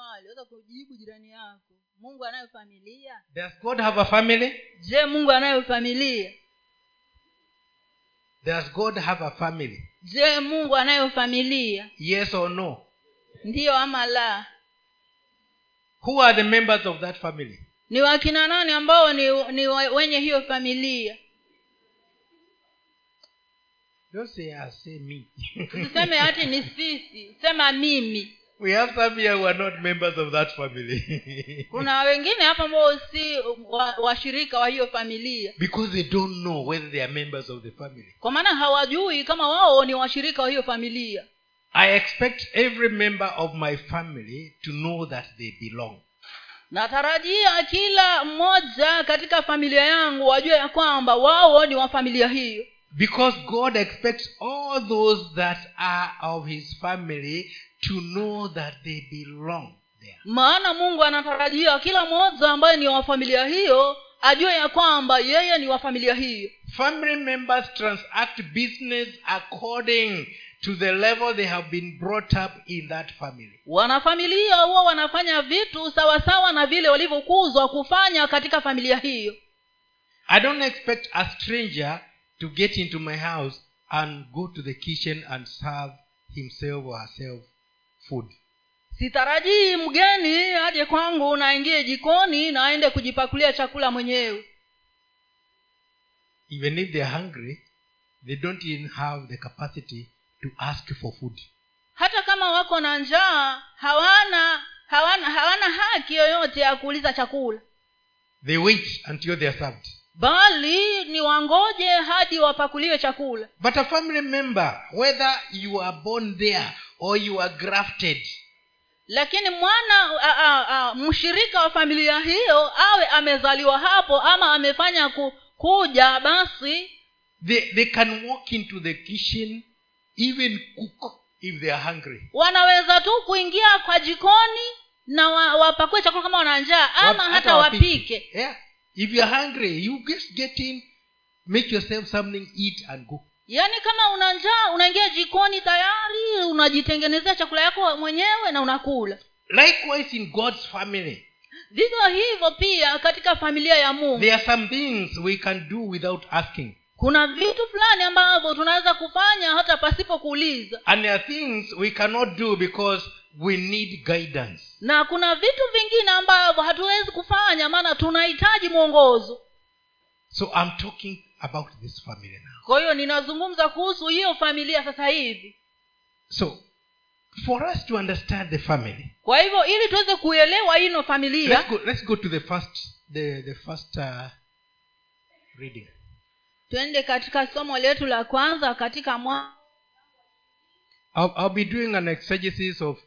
swali weza kujibu jirani yako. Mungu anayo familia? Does god have a family? Je mungu anayo familia? Does god have a family? Je mungu anayo familia? Yes or no? Ndiyo ama la? Who are the members of that family? Ni wakina nani ambao ni, ni wenye hiyo familia? Don't say I say me. Usiseme hati ni sisi. Sema mimi we have some here who are not members of that family. Kuna wengine hapa ambao si washirika wa, hiyo familia. Because they don't know whether they are members of the family. Kwa maana hawajui kama wao ni washirika wa hiyo familia. I expect every member of my family to know that they belong. Natarajia kila mmoja katika familia yangu wajue ya kwamba wao ni wa familia hiyo. Because god expects all those that are of his family to know that they belong there. Maana mungu anatarajia kila mmoja ambaye ni wa familia hiyo ajue ya kwamba yeye ni wa familia hiyo. Family members transact business according to the level they have been brought up in that family. Wanafamilia huwa wanafanya vitu sawasawa na vile walivyokuzwa kufanya katika familia hiyo. I don't expect a stranger to get into my house and go to the kitchen and serve himself or herself food. Sitarajii mgeni aje kwangu na aingie jikoni na aende kujipakulia chakula mwenyewe. Even if they are hungry they don't even have the capacity to ask for food. Hata kama wako na njaa hawana hawana hawana haki yoyote ya kuuliza chakula. They wait until they are served. Bali ni wangoje hadi wapakuliwe chakula. But a family member whether you are born there or you are grafted. Lakini mwana a, a, a, mshirika wa familia hiyo awe amezaliwa hapo ama amefanya ku, kuja basi they, they can walk into the kitchen even cook if they are hungry. wanaweza tu kuingia kwa jikoni na wa, wapakue chakula kama wana njaa ama Wap- hata wapike. Yeah. If you are hungry you just get in make yourself something eat and go. Yaani kama una njaa unaingia jikoni tayari unajitengenezea chakula yako mwenyewe na unakula. Likewise in god's family. Vivyo hivyo pia katika familia ya mungu. There are some things we can do without asking. Kuna vitu fulani ambavyo tunaweza kufanya hata pasipo kuuliza. And there are things we cannot do because we need guidance. Na kuna vitu vingine ambavyo hatuwezi kufanya maana tunahitaji mwongozo. So i'm talking about this family now. Kwa hiyo ninazungumza kuhusu hiyo familia sasa hivi so for us to understand the family kwa hivyo ili tuweze kuelewa ino familia let's go, let's go to the first the, the first uh, reading. twende katika somo letu la kwanza katika mwa I'll, I'll be doing an exegesis of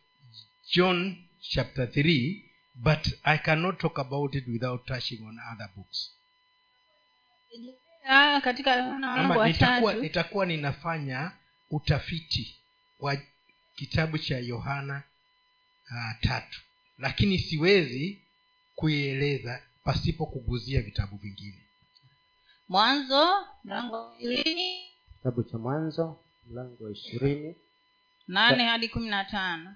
john chapter 3 but i cannot talk about it without touching on other books. Katika nitakuwa ninafanya utafiti wa kitabu cha yohana uh, tatu. Lakini siwezi kuieleza pasipo kuguzia vitabu vingine. Mwanzo mlango ishirini. Kitabu cha mwanzo mlango wa ishirini. Nane hadi kumi na tano.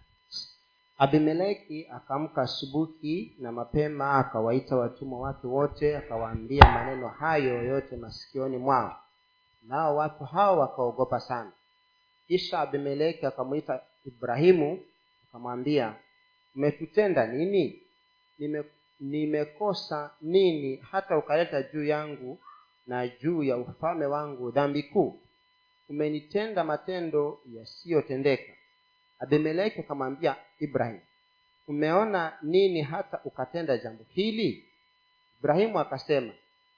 Abimeleki akaamka asubuhi na mapema akawaita watumwa wake wote akawaambia maneno hayo yote masikioni mwao. Nao watu hao wakaogopa sana kisha abimeleki akamwita ibrahimu akamwambia umetutenda nini? Nime, nimekosa nini hata ukaleta juu yangu na juu ya ufalme wangu dhambi kuu? Umenitenda matendo yasiyotendeka. Abimeleki akamwambia ibrahim umeona nini hata ukatenda jambo hili? Ibrahimu akasema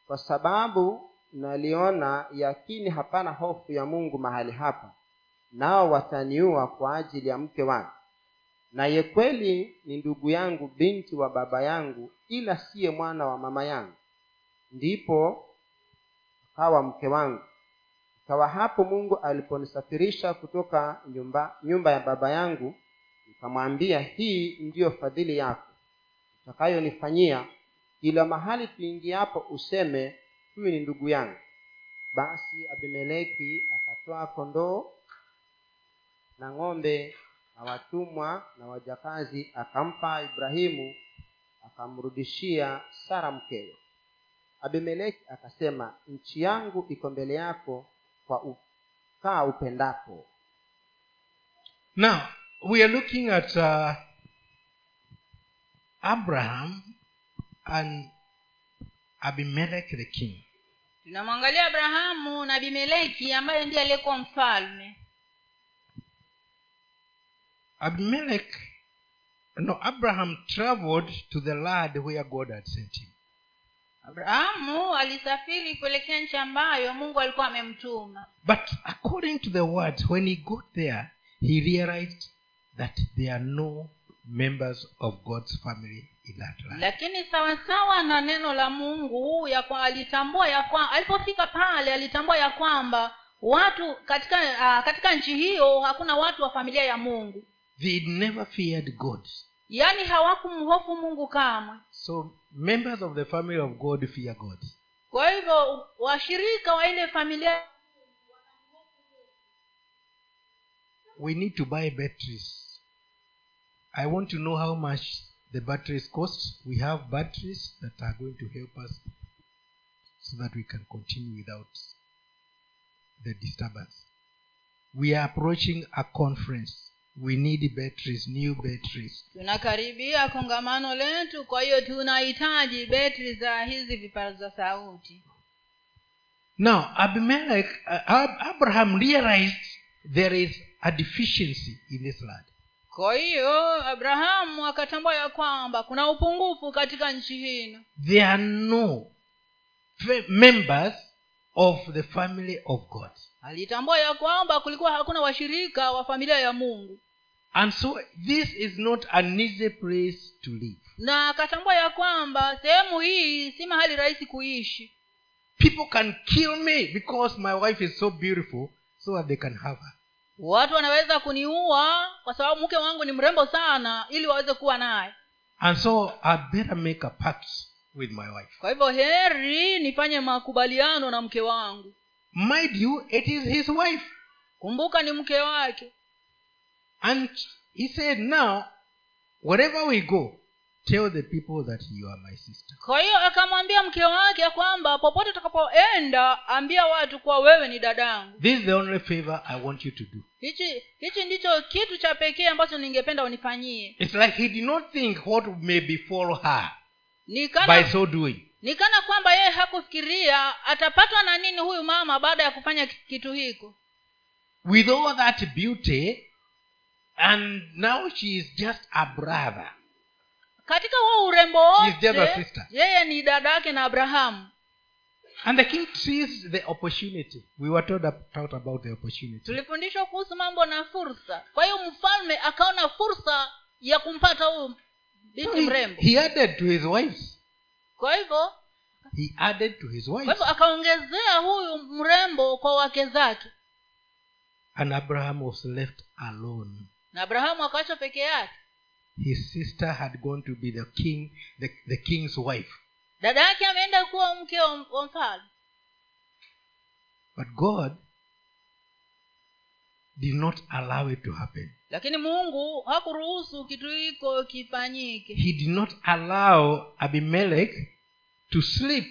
kwa sababu naliona yakini hapana hofu ya mungu mahali hapa nao wataniua kwa ajili ya mke wake naye kweli ni ndugu yangu binti wa baba yangu ila siye mwana wa mama yangu. Ndipo akawa mke wangu. Ikawa hapo mungu aliponisafirisha kutoka nyumba, nyumba ya baba yangu nikamwambia hii ndiyo fadhili yako utakayonifanyia. Kila mahali tuingiapo useme huyu ni ndugu yangu basi abimeleki akatoa kondoo na ng'ombe na watumwa na wajakazi akampa ibrahimu akamrudishia sara mkewe. Abimeleki akasema nchi yangu iko mbele yako kwa ukaa upendapo. Now, we are looking at uh, Abraham and abimelek the king. tunamwangalia abrahamu na abimeleki ambaye ndiye aliyekuwa mfalme Abimelech, no, Abraham traveled to the land where God had sent him. abrahamu alisafiri kuelekea nchi ambayo mungu alikuwa amemtuma But according to the words, when he got there, he realized that there are no members of God's family in that land. lakini sawasawa na neno la mungu ya kwa alitambua ya kwa alipofika pale alitambua ya kwamba watu katika uh, katika nchi hiyo hakuna watu wa familia ya mungu They never feared God. yaani hawakumhofu mungu kamwe So members of the family of God fear God. kwa hivyo washirika wa ile familia We need to buy batteries. I want to know how much the batteries cost. We have batteries that are going to help us so that we can continue without the disturbance. We are approaching a conference. We need batteries, new batteries. tunakaribia kongamano letu kwa hiyo tunahitaji betri za hizi vipaza sauti Now, Abimelech, uh, Abraham realized there is a deficiency in this land. kwa hiyo abrahamu akatambua ya kwamba kuna upungufu katika nchi hino There are no members of the family of God. alitambua ya kwamba kulikuwa hakuna washirika wa familia ya mungu And so this is not an easy place to live. na akatambua ya kwamba sehemu hii si mahali rahisi kuishi People can kill me because my wife is so beautiful so that they can have her. watu wanaweza kuniua kwa sababu mke wangu ni mrembo sana ili waweze kuwa naye And so I better make a pact with my wife. kwa hivyo heri nifanye makubaliano na mke wangu Mind you, it is his wife. kumbuka ni mke wake And he said, Now, wherever we go, tell the people that you are my sister. kwa hiyo akamwambia mke wake kwamba popote utakapoenda ambia watu kuwa wewe ni dadangu This is the only favor I want you to do. hichi hichi ndicho kitu cha pekee ambacho ningependa unifanyie It's like he did not think what may befall her nikana, by so doing. nikana kwamba yeye hakufikiria atapatwa na nini huyu mama baada ya kufanya kitu hiko With all that beauty, and now she is just a brother. katika huo urembo wote yeye ni dada yake na abrahamu And the king sees the opportunity. We were told ab- taught about the opportunity. tulifundishwa kuhusu mambo na fursa kwa hiyo mfalme akaona fursa ya kumpata huyu binti mrembo he added to his wives. kwa hivyo He added to his kwa hivyo akaongezea huyu mrembo kwa wake zake And Abraham was left alone. Na abrahamu akaachwa peke yake His sister had gone to be the king, the, the king's wife. dada yake ameenda kuwa mke wa mfalme But God did not allow it to happen. lakini mungu hakuruhusu kitu hiko kifanyike He did not allow Abimelech to sleep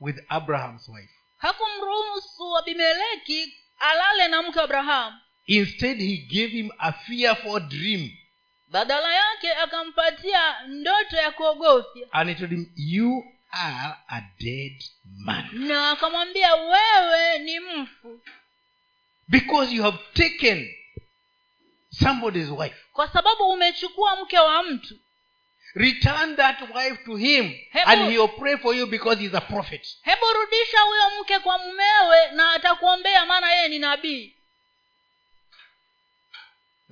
with Abraham's wife. hakumruhusu abimeleki alale na mke abrahamu Instead, he gave him a fearful dream. badala yake akampatia ndoto ya kuogofya And he told him, You are a dead man. na akamwambia wewe ni mfu Because you have taken somebody's wife. kwa sababu umechukua mke wa mtu Return that wife to him, Hebu- and he will pray for you because he's a prophet. hebu rudisha huyo mke kwa mumewe na atakuombea maana yeye ni nabii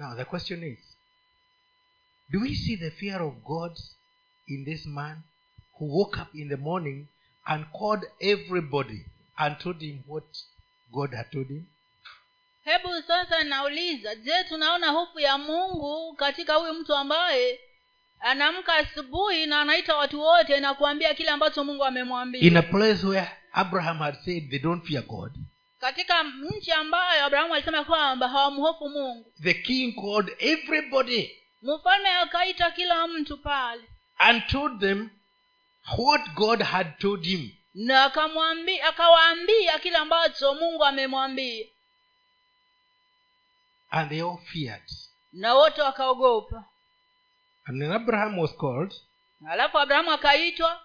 Now, the question is Do we see the fear of God in this man who woke up in the morning and called everybody and told him what God had told him? hebu sasa nauliza je tunaona hofu ya mungu katika huyu mtu ambaye anaamka asubuhi na anaita watu wote na kuambia kile ambacho mungu amemwambia In a place where Abraham had said they don't fear God, katika nchi ambayo abrahamu alisema kwamba hawamhofu mungu. The king called everybody mfalme akaita kila mtu pale. and told them what god had told him. Na akamwambia akawaambia kile ambacho mungu amemwambia. And they all feared. Na wote wakaogopa. And then abraham was called alafu abrahamu akaitwa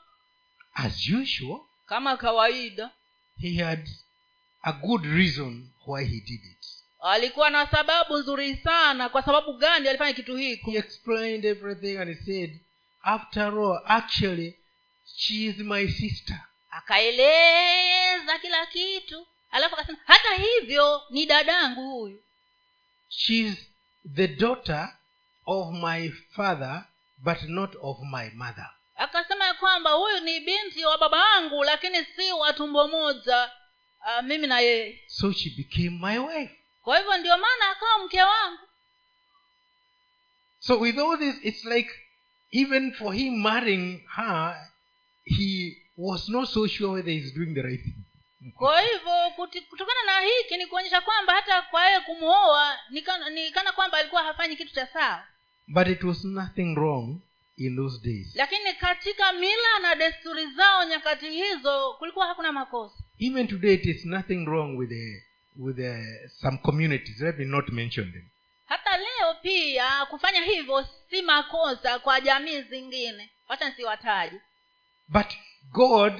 as usual. kama kawaida. He had a good reason why he did it. Alikuwa na sababu nzuri sana. Kwa sababu gani alifanya kitu hiko? He explained everything and he said after all actually she is my sister. Akaeleza kila kitu. Alafu akasema hata hivyo ni dadangu huyu. She's the daughter of my father but not of my mother. Akasema ya kwamba huyu ni binti wa baba yangu lakini si wa tumbo moja uh, mimi na yeye. So she became my wife. Kwa hivyo ndio maana akawa mke wangu. So with all this it's like even for him marrying her he was not so sure whether he's doing the right thing. Kwa hivyo kutokana na hiki ni kuonyesha kwamba hata kwa yeye kumwoa nikana, kwamba alikuwa hafanyi kitu cha sawa. But it was nothing wrong in those days. Lakini katika mila na desturi zao nyakati hizo kulikuwa hakuna makosa even today it is nothing wrong with the, with the, some communities. Let me not mention them. Hata leo pia kufanya hivyo si makosa kwa jamii zingine. Wacha nsiwataji but god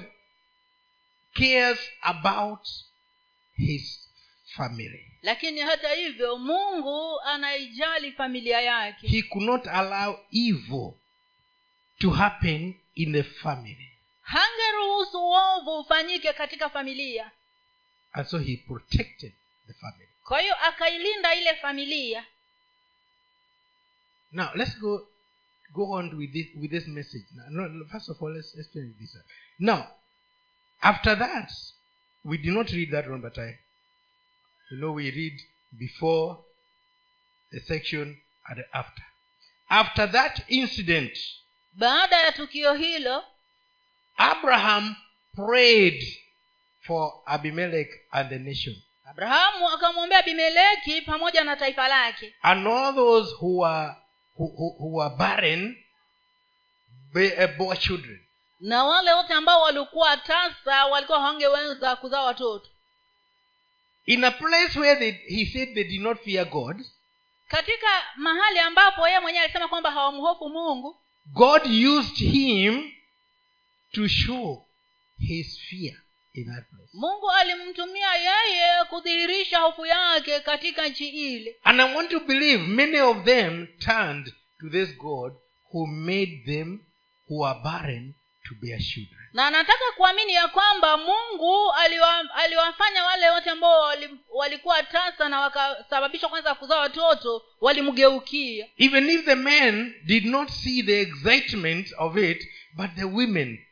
cares about his family. Lakini hata hivyo mungu anaijali familia yake. He could not allow evil to happen in the family hangeruhusu uovu ufanyike katika familia. And so he protected the family. Kwa hiyo akailinda ile familia. Now let's go go on with this with this message. Now, no, no, first of all let's, explain this now after that we did not read that one but i you know we read before the section and after. After that incident baada ya tukio hilo abraham prayed for abimelech and the nation. Abrahamu akamwombea abimeleki pamoja na taifa lake. And all those who were who, who, who were barren uh, bore children. Na wale wote ambao walikuwa tasa walikuwa hawangeweza kuzaa watoto. In a place where they, he said they did not fear god katika mahali ambapo yeye mwenyewe alisema kwamba hawamhofu mungu god used him to show his fear in that place. Mungu alimtumia yeye kudhihirisha hofu yake katika nchi ile. And i want to believe many of them turned to this god who made them who are barren to bear children. Na nataka kuamini ya kwamba mungu aliwa, aliwafanya wale wote ambao wali, walikuwa tasa na wakasababishwa kwanza kuzaa watoto walimgeukia. Even if the men did not see the excitement of it but the women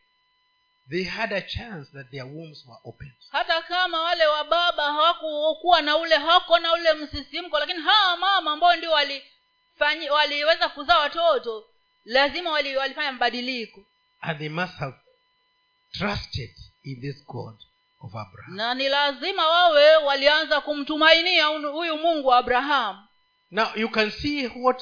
they had a chance that their wombs were opened. Hata kama wale wa baba hawakuwa na ule hawako na ule msisimko lakini hawa mama ambao ndio waliweza kuzaa watoto lazima wali, walifanya mabadiliko. And they must have trusted in this god of abraham. Na ni lazima wawe walianza kumtumainia huyu mungu wa abrahamu now you can see what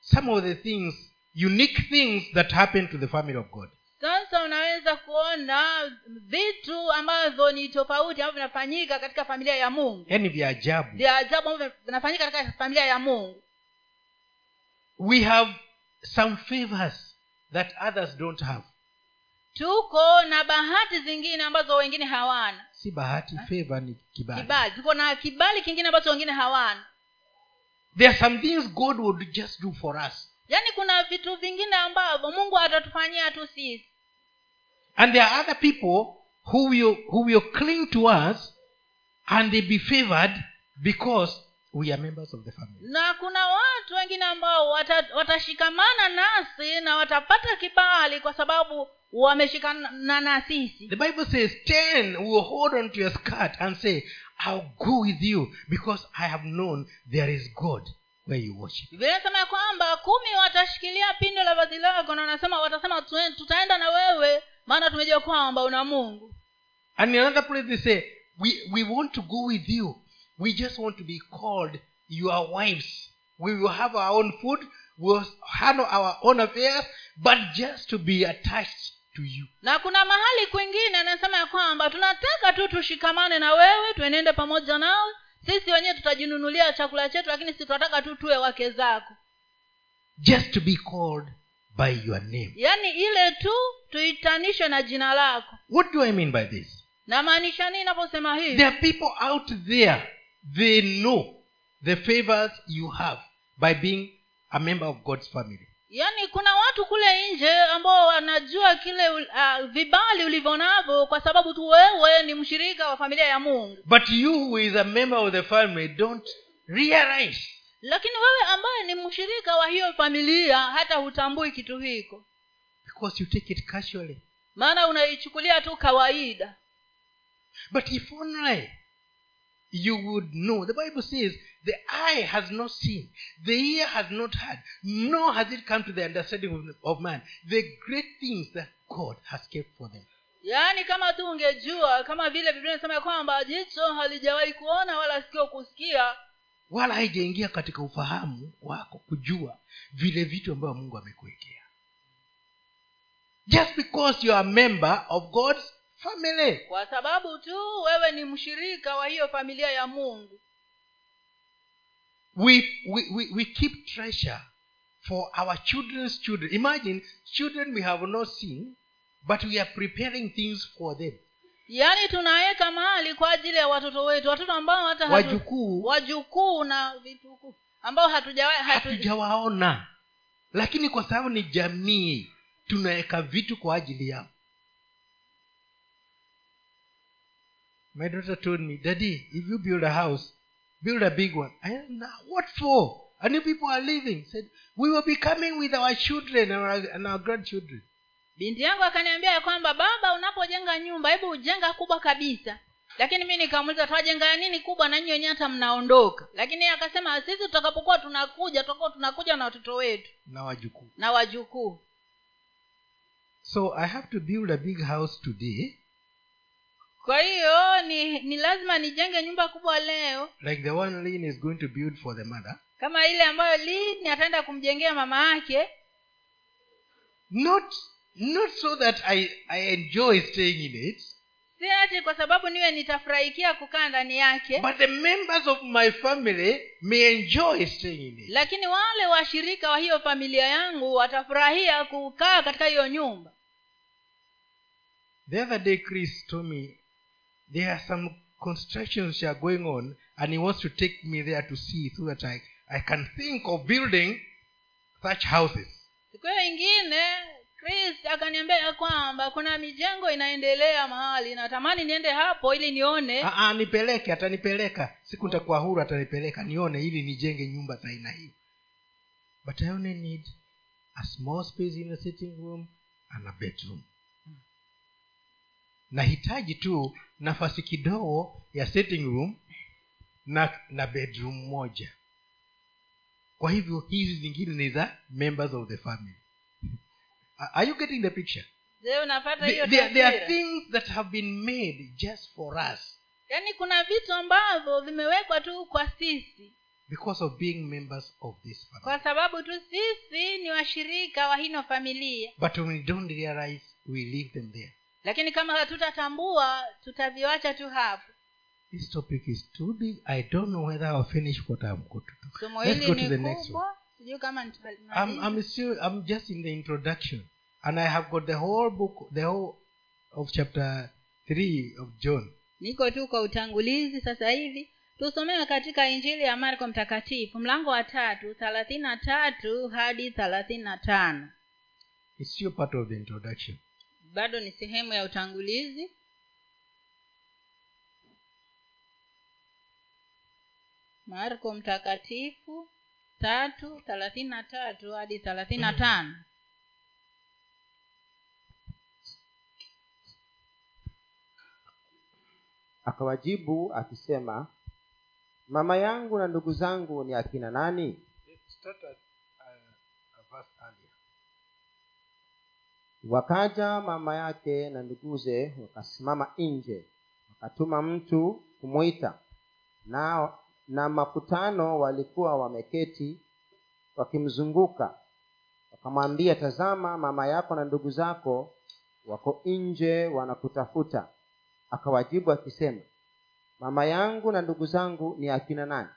some of the things unique things that happened to the family of god sasa unaweza kuona vitu ambavyo ni tofauti ambavyo vinafanyika katika familia ya mungu. Yaani vya ajabu. Vya ajabu ambavyo vinafanyika katika familia ya mungu. We have some favors that others don't have. Tuko na bahati zingine ambazo wengine hawana. Si bahati favor ni kibali. Kibali. Tuko na kibali kingine ambacho wengine hawana. There are some things god would just do for us yaani kuna vitu vingine ambavyo mungu atatufanyia tu sisi. And there are other people who will, who will cling to us and they be favored because we are members of the family. Na kuna watu wengine ambao watashikamana nasi na watapata kibali kwa sababu wameshikana na sisi. The bible says ten will hold on to your skirt and say i'll go with you because i have known there is god where you worship? Biblia inasema ya kwamba kumi watashikilia pindo la vazi lako na wanasema watasema tutaenda na wewe maana tumejua kwamba una mungu. And in another place they say we, we want to go with you. We just want to be called your wives. We will have our own food handle our own affairs but just to be attached to you. Na kuna mahali kwingine anasema ya kwamba tunataka tu tushikamane na wewe tuenende pamoja nawe sisi wenyewe tutajinunulia chakula chetu lakini si tunataka tu tuwe wake zako. Just to be called by your name. Yaani ile tu tuitanishwe na jina lako. What do i mean by this? Namaanisha nini naposema hivi? There are people out there they know the favors you have by being a member of god's family yaani kuna watu kule nje ambao wanajua kile uh, vibali ulivyo navyo kwa sababu tu wewe ni mshirika wa familia ya mungu. But you who is a member of the family don't realize. Lakini wewe ambaye ni mshirika wa hiyo familia hata hutambui kitu hiko. Because you take it casually. Maana unaichukulia tu kawaida. But if only you would know. The bible says the eye has not seen the ear has not heard nor has it come to the understanding of, of man. The great things that god has kept for them. Yaani kama tu ungejua kama vile biblia inasema ya kwamba jicho halijawahi kuona wala sikio kusikia. Wala haijaingia katika ufahamu wako kujua vile vitu ambavyo mungu amekuwekea. Just because you are a member of god's family. Kwa sababu tu wewe ni mshirika wa hiyo familia ya mungu. We, we, we, we keep treasure for our children's children. Imagine children we have not seen but we are preparing things for them. Yaani tunaweka mahali kwa ajili ya watoto wetu watoto ambao hata wajukuu. wajukuu na vitukuu ambao hatujawaona hatu, hatujawaona. Lakini kwa sababu ni jamii tunaweka vitu kwa ajili yao my daughter told me daddy if you build a house build a big one. I said, what for? And you people are leaving. said we will be coming with our children and our, and our grandchildren. Binti yangu akaniambia ya kwamba baba unapojenga nyumba hebu ujenga kubwa kabisa. Lakini mi nikamuliza twajenga nini kubwa na nyinyi wenyewe hata mnaondoka? Lakini yeye akasema sisi tutakapokuwa tunakuja tutakuwa tunakuja na watoto wetu. Na wajukuu. Na wajukuu. So i have to build a big house today kwa hiyo ni ni lazima nijenge nyumba kubwa leo. Like the one lin is going to build for the mother. Kama ile ambayo lin ataenda kumjengea mama yake. Not not so that i i enjoy staying in it. Si ati kwa sababu niwe nitafurahikia kukaa ndani yake. But the members of my family may enjoy staying in it. Lakini wale washirika wa hiyo familia yangu watafurahia kukaa katika hiyo nyumba. The other day chris told me there are some constructions are going on and he wants to take me there to see so that i, I can think of building such houses. Siku hiyo ingine chris akaniambia kwamba kuna mijengo inaendelea mahali natamani niende hapo ili nione. Ah, ah, nipeleke atanipeleka. Siku nitakuwa huru atanipeleka nione ili nijenge nyumba za aina hiyo. But i only need a small space in a sitting room and a bedroom. Nahitaji tu nafasi kidogo ya sitting room na na bedroom moja. Kwa hivyo hizi zingine ni za members of the family. Are you getting the picture? Je unapata hiyo there, there are things that have been made just for us. Yaani kuna vitu ambavyo vimewekwa tu kwa sisi. Because of being members of this family. kwa sababu tu sisi ni washirika wa hino familia. But we don't realize, we leave them there. Lakini kama hatutatambua tutaviwacha tu hapo This topic is too big. I don't know whether I'll finish what I'm going to do. somo Let's hili go to the next one. sijui kama I'm. I'm still, I'm just in the introduction, and I have got the whole book, the whole of chapter 3 of John. niko tu kwa utangulizi sasa hivi tusomewe katika injili ya marko mtakatifu mlango wa tatu thelathini na tatu hadi thelathini na tano It's still part of the introduction. Bado ni sehemu ya utangulizi. Marko mtakatifu tatu thelathini na tatu hadi thelathini na tano. Akawajibu akisema mama yangu na ndugu zangu ni akina nani? Uh. Wakaja mama yake na nduguze wakasimama nje. Wakatuma mtu kumwita na na makutano walikuwa wameketi wakimzunguka. Wakamwambia tazama mama yako na ndugu zako wako nje wanakutafuta. Akawajibu akisema mama yangu na ndugu zangu ni akina nani?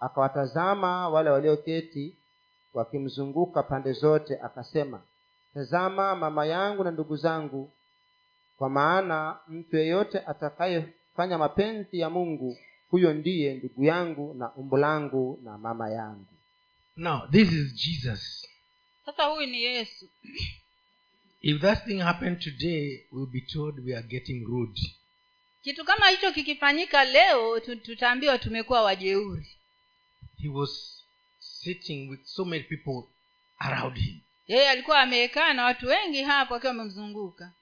Akawatazama wale walioketi wakimzunguka pande zote akasema tazama mama yangu na ndugu zangu kwa maana mtu yeyote atakayefanya mapenzi ya mungu huyo ndiye ndugu yangu na umbu langu na mama yangu. Now this is jesus. Sasa huyu ni yesu. If that thing happened today we'll be told we are getting rude. Kitu kama hicho kikifanyika leo tutaambiwa tumekuwa wajeuri. He was sitting with so many people around him yeye alikuwa amekaa na watu wengi hapo akiwa wamemzunguka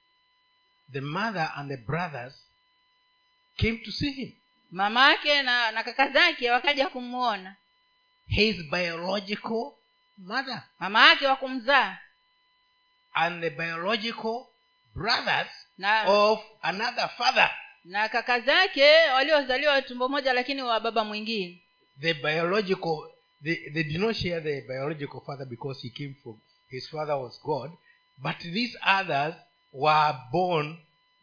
the mother and the brothers came to see him. Mama yake na, na kaka zake wakaja kumwona. His biological mother mama yake wa kumzaa. and the biological brothers na of another father. na kaka zake waliozaliwa tumbo moja lakini wa baba mwingine. The biological they, they did not share the biological father because he came from his father was god but these others were born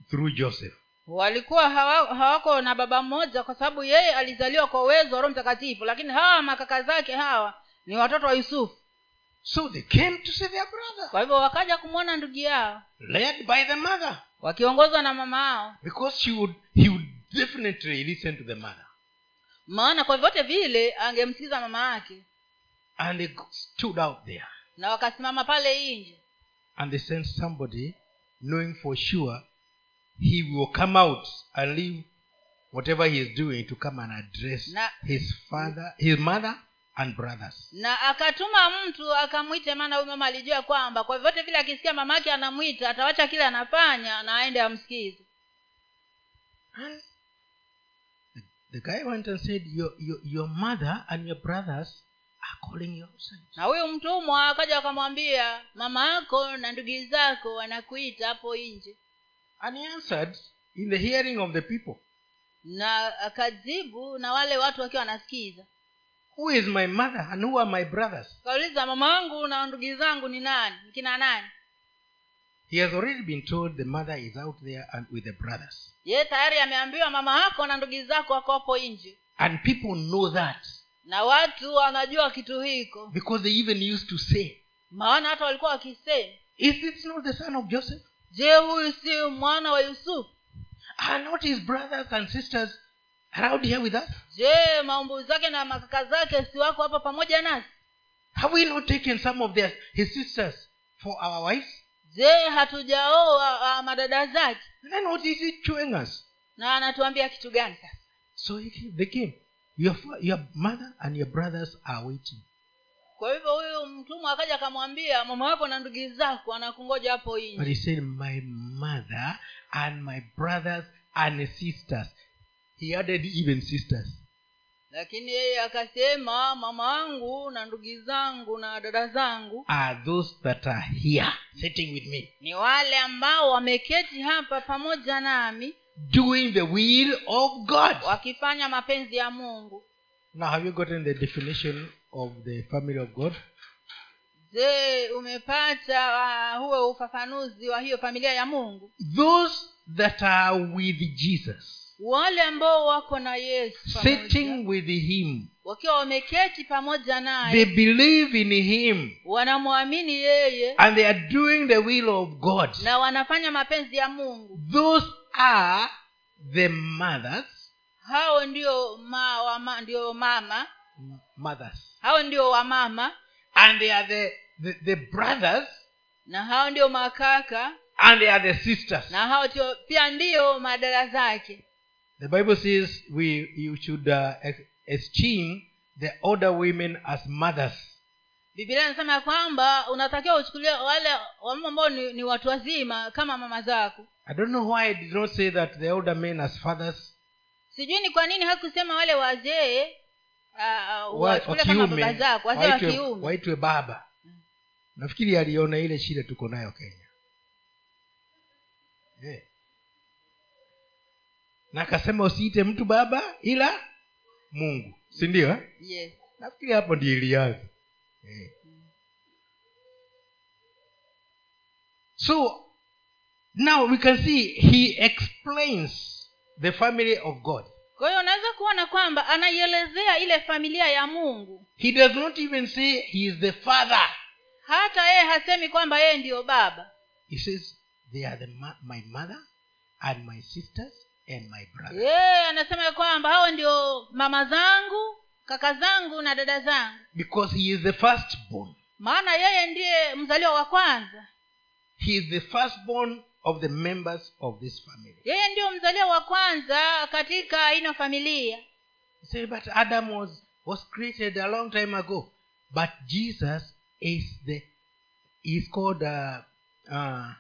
through joseph. Walikuwa hawa, hawako na baba mmoja kwa sababu yeye alizaliwa kwa uwezo wa roho mtakatifu lakini hawa makaka zake hawa ni watoto wa yusufu. So they came to see their brother kwa hivyo wakaja kumwona ndugu yao led by the mother. wakiongozwa na mama yao. Because she would he would definitely listen to the mother. Maana kwa vyote vile angemsikiza mama yake. And they stood out there na wakasimama pale nje. And they sent somebody knowing for sure he will come out and leave whatever he is doing to come and address Na- his father his mother and brothers. Na akatuma mtu akamwite maana huyu mama alijua kwamba kwa vyote vile akisikia mama yake anamwita atawacha kile anafanya na aende amsikize. The, guy went and said your, your, your mother and your brothers calling na huyu mtumwa akaja akamwambia mama yako na ndugu zako wanakuita hapo nje. And he answered in the hearing of the people na akajibu na wale watu wakiwa wanasikiza. Who is my mother and who are my brothers? Kauliza mama wangu na ndugu zangu ni nani? Ni kina nani? He has already been told the mother is out there and with the brothers. Ye tayari ameambiwa mama yako na ndugu zako wako hapo nje. And people know that na watu wanajua kitu hiko. Because they even used to say maana hata walikuwa wakisema is this not the son of joseph? Je huyu si mwana wa yusufu? Are not his brothers and sisters around here with us? Je maumbu zake na makaka zake si wako hapa pamoja nasi? Have we not taken some of their his sisters for our wives? Je hatujaoa ah, madada zake? Then what is it us? Na anatuambia kitu gani sasa? So he they came your, your mother and your brothers are waiting. Kwa hivyo huyu mtumwa akaja akamwambia mama wako na ndugu zako anakungoja hapo but he said my mother and my brothers and sisters. He added even sisters. Lakini yeye akasema mama wangu na ndugu zangu na dada zangu are those that are here sitting with me. ni wale ambao wameketi hapa pamoja nami doing the will of god. wakifanya mapenzi ya mungu. Now have you gotten the definition of the family of god? Je umepata uh, huo ufafanuzi wa hiyo familia ya mungu? Those that are with jesus wale ambao wako na yesu sitting with him wakiwa wameketi pamoja they naye believe in him wanamwamini yeye and they are doing the will of god. na wanafanya mapenzi ya mungu. Those are the mothers. hao ndio ma, wama, ndio mama. Mothers. Hao ndio wamama and they are the, the, the brothers. Na hao ndio makaka. And they are the sisters. Na hao pia ndio madara zake. The bible says we you should uh, esteem the older women as mothers bibilia inasema ya kwamba unatakiwa uchukulia wale wamama ambao ni, ni watu wazima kama mama zako. I don't know why i did not say that the older men as fathers. Sijui ni kwa nini hakusema wale wazee wa- uh, wa kama baba zako wazee wa waitwe, kiume. waitwe baba. Nafikiri aliona ile shida tuko nayo kenya. Yeah. na akasema usiite mtu baba ila mungu. Si ndio eh? yes. Nafikiri hapo ndio ilianza eh. so now we can see he explains the family of god. Kwa hiyo unaweza kuona kwamba anaielezea ile familia ya mungu. He does not even say he is the father. Hata yeye hasemi kwamba yeye ndiyo baba. He says they are the ma- my mother and my sisters and my brother. Yeye anasema kwamba hao ndio mama zangu kaka zangu na dada zangu because he is the firstborn maana yeye ndiye mzaliwa wa kwanza he is the first born of the members of this family yeye ndio mzaliwa wa kwanza katika ino familia say, but Adam was, was created a long time ago. But Jesus is the is called uh, uh,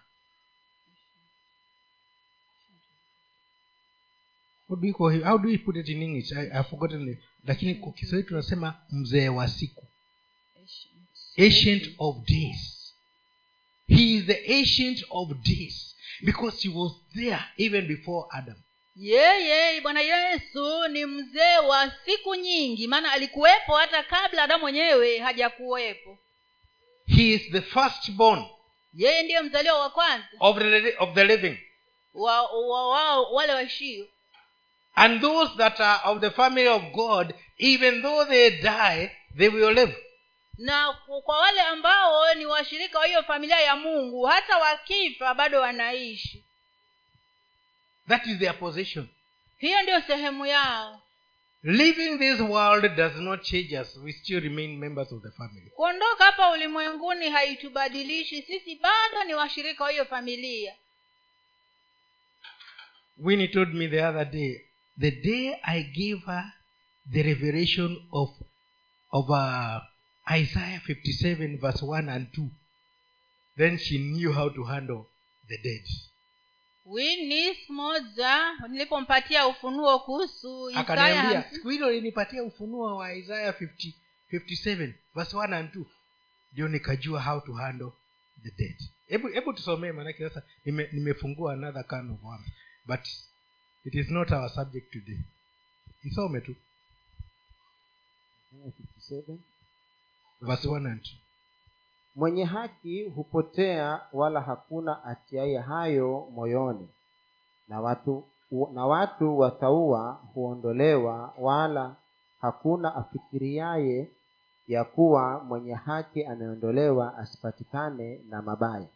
how do you call him? How do you put it in English? I, I've forgotten it. Lakini kwa Kiswahili tunasema mzee wa siku. Ancient of days. He is the ancient of days because he was there even before Adam. yeye bwana yesu ni mzee wa siku nyingi maana alikuwepo hata kabla adamu mwenyewe hajakuwepo He is the firstborn yeye ndiyo mzaliwa wa kwanza of the, of the living. wa, wa, wa wale waishio And those that are of the family of God, even though they die, they will live. na kwa wale ambao ni washirika wa hiyo familia ya mungu hata wakifa bado wanaishi That is their position. hiyo ndio sehemu yao Leaving this world does not change us. We still remain members of the family. kuondoka hapa ulimwenguni haitubadilishi sisi bado ni washirika wa hiyo familia Winnie told me the other day, the day I gave her the revelation of, of uh, Isaiah 57, verse 1 and 2, then she knew how to handle the dead. winis moja nilipompatia ufunuo kuhusu akaniambia siku hilo linipatia ufunuo wa isaya 50, 57 verse 1 and 2 ndio nikajua how to handle the dead. Hebu hebu tusomee maanake sasa nime- nimefungua another kind of one but it is not our subject today. Isome tu. Verse 1 and 2 mwenye haki hupotea wala hakuna atiaye hayo moyoni. Na watu na watu wataua huondolewa wala hakuna afikiriaye ya kuwa mwenye haki ameondolewa asipatikane na mabaya.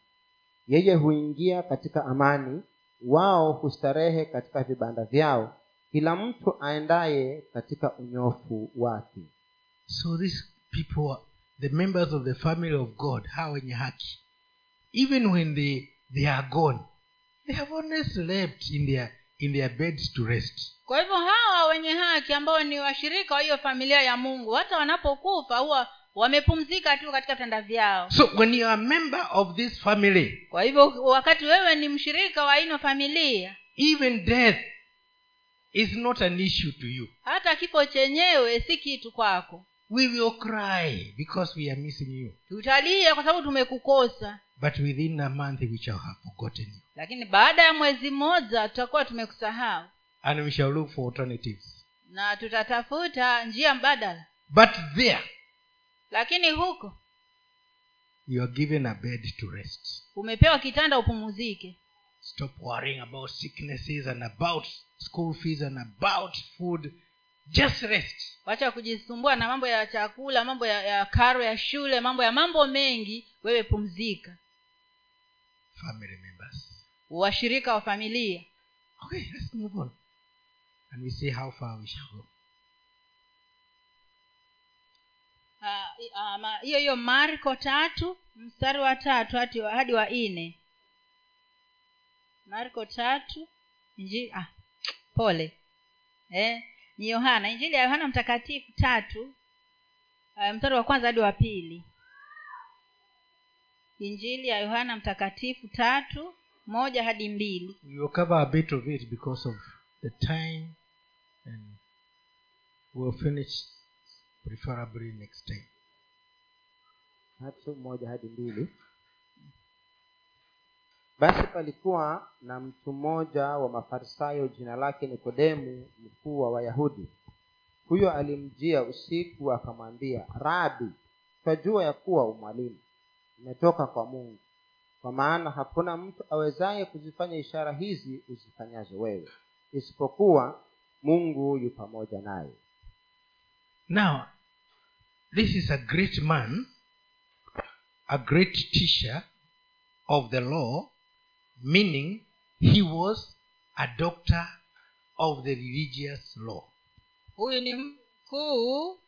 Yeye huingia katika amani wao hustarehe katika vibanda vyao. Kila mtu aendaye katika unyofu wake. So these people the members of the family of god. Hawa wenye haki. Even when they, they are gone they have only slept in their, in their beds to rest. Kwa hivyo hawa wenye haki ambao ni washirika wa hiyo familia ya mungu hata wanapokufa huwa wamepumzika tu katika vitanda vyao. So when you are a member of this family kwa hivyo wakati wewe ni mshirika wa ino familia even death is not an issue to you. hata kifo chenyewe si kitu kwako. We will cry because we are missing you. Tutalia kwa sababu tumekukosa. But within a month we shall have forgotten you. Lakini baada ya mwezi mmoja tutakuwa tumekusahau. And we shall look for alternatives. Na tutatafuta njia mbadala. But there lakini huko you are given a bed to rest. umepewa kitanda upumuzike stop worrying about sicknesses and about school fees and about food. Just rest. Wacha kujisumbua na mambo ya chakula mambo ya, ya karo ya shule mambo ya mambo mengi. Wewe pumzika. Family members. Washirika wa familia. Okay let's move on. And we see how far we shall go Ah, i- ah, ma- hiyo hiyo marko tatu mstari wa tatu hadi wa, nne. Marko tatu injili ah, pole. Eh, ni yohana injili ya yohana mtakatifu tatu uh, mstari wa kwanza hadi wa pili. Injili ya yohana mtakatifu tatu moja hadi mbili. We will cover a bit of it because of the time and we'll finish preferably next time moja hadi mbili. Basi palikuwa na mtu mmoja wa mafarisayo jina lake nikodemu mkuu wa wayahudi. Huyo alimjia usiku akamwambia rabi twajua ya kuwa umwalimu. Umetoka kwa mungu. Kwa maana hakuna mtu awezaye kuzifanya ishara hizi uzifanyazo wewe isipokuwa mungu yu pamoja naye. Now, this is a great man, a great teacher of the law, meaning he was a doctor of the religious law. huyu ni mkuu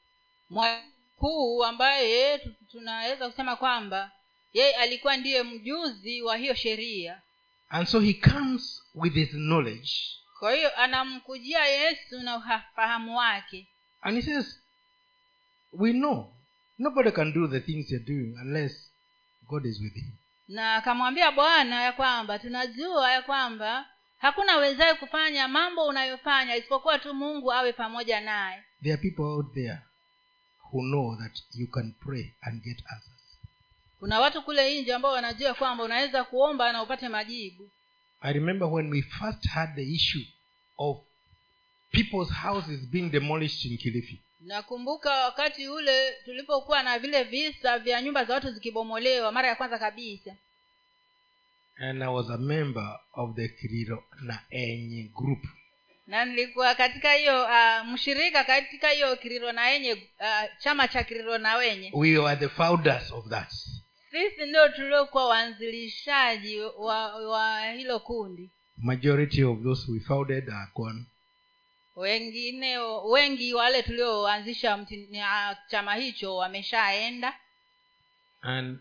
mkuu ambaye tunaweza kusema kwamba yeye alikuwa ndiye mjuzi wa hiyo sheria. And so he comes with his knowledge. Kwa hiyo anamkujia yesu na ufahamu wake. And he says, We know. Nobody can do the things you're doing unless God is with him. na akamwambia bwana ya kwamba tunajua ya kwamba hakuna awezaye kufanya mambo unayofanya isipokuwa tu mungu awe pamoja naye There are people out there who know that you can pray and get answers. kuna watu kule nje ambao wanajua kwamba unaweza kuomba na upate majibu I remember when we first had the issue of people's houses being demolished in Kilifi. Nakumbuka wakati ule tulipokuwa na vile visa vya nyumba za watu zikibomolewa mara ya kwanza kabisa And I was a member of the Kiriro Naenye group. na nilikuwa katika hiyo uh, mshirika katika hiyo kiriro na enye uh, chama cha kiriro na wenye We were the founders of that. sisi ndio tuliokuwa waanzilishaji wa, wa hilo kundi Majority of those we founded are gone. Wengine wengi wale tulioanzisha chama hicho wameshaenda And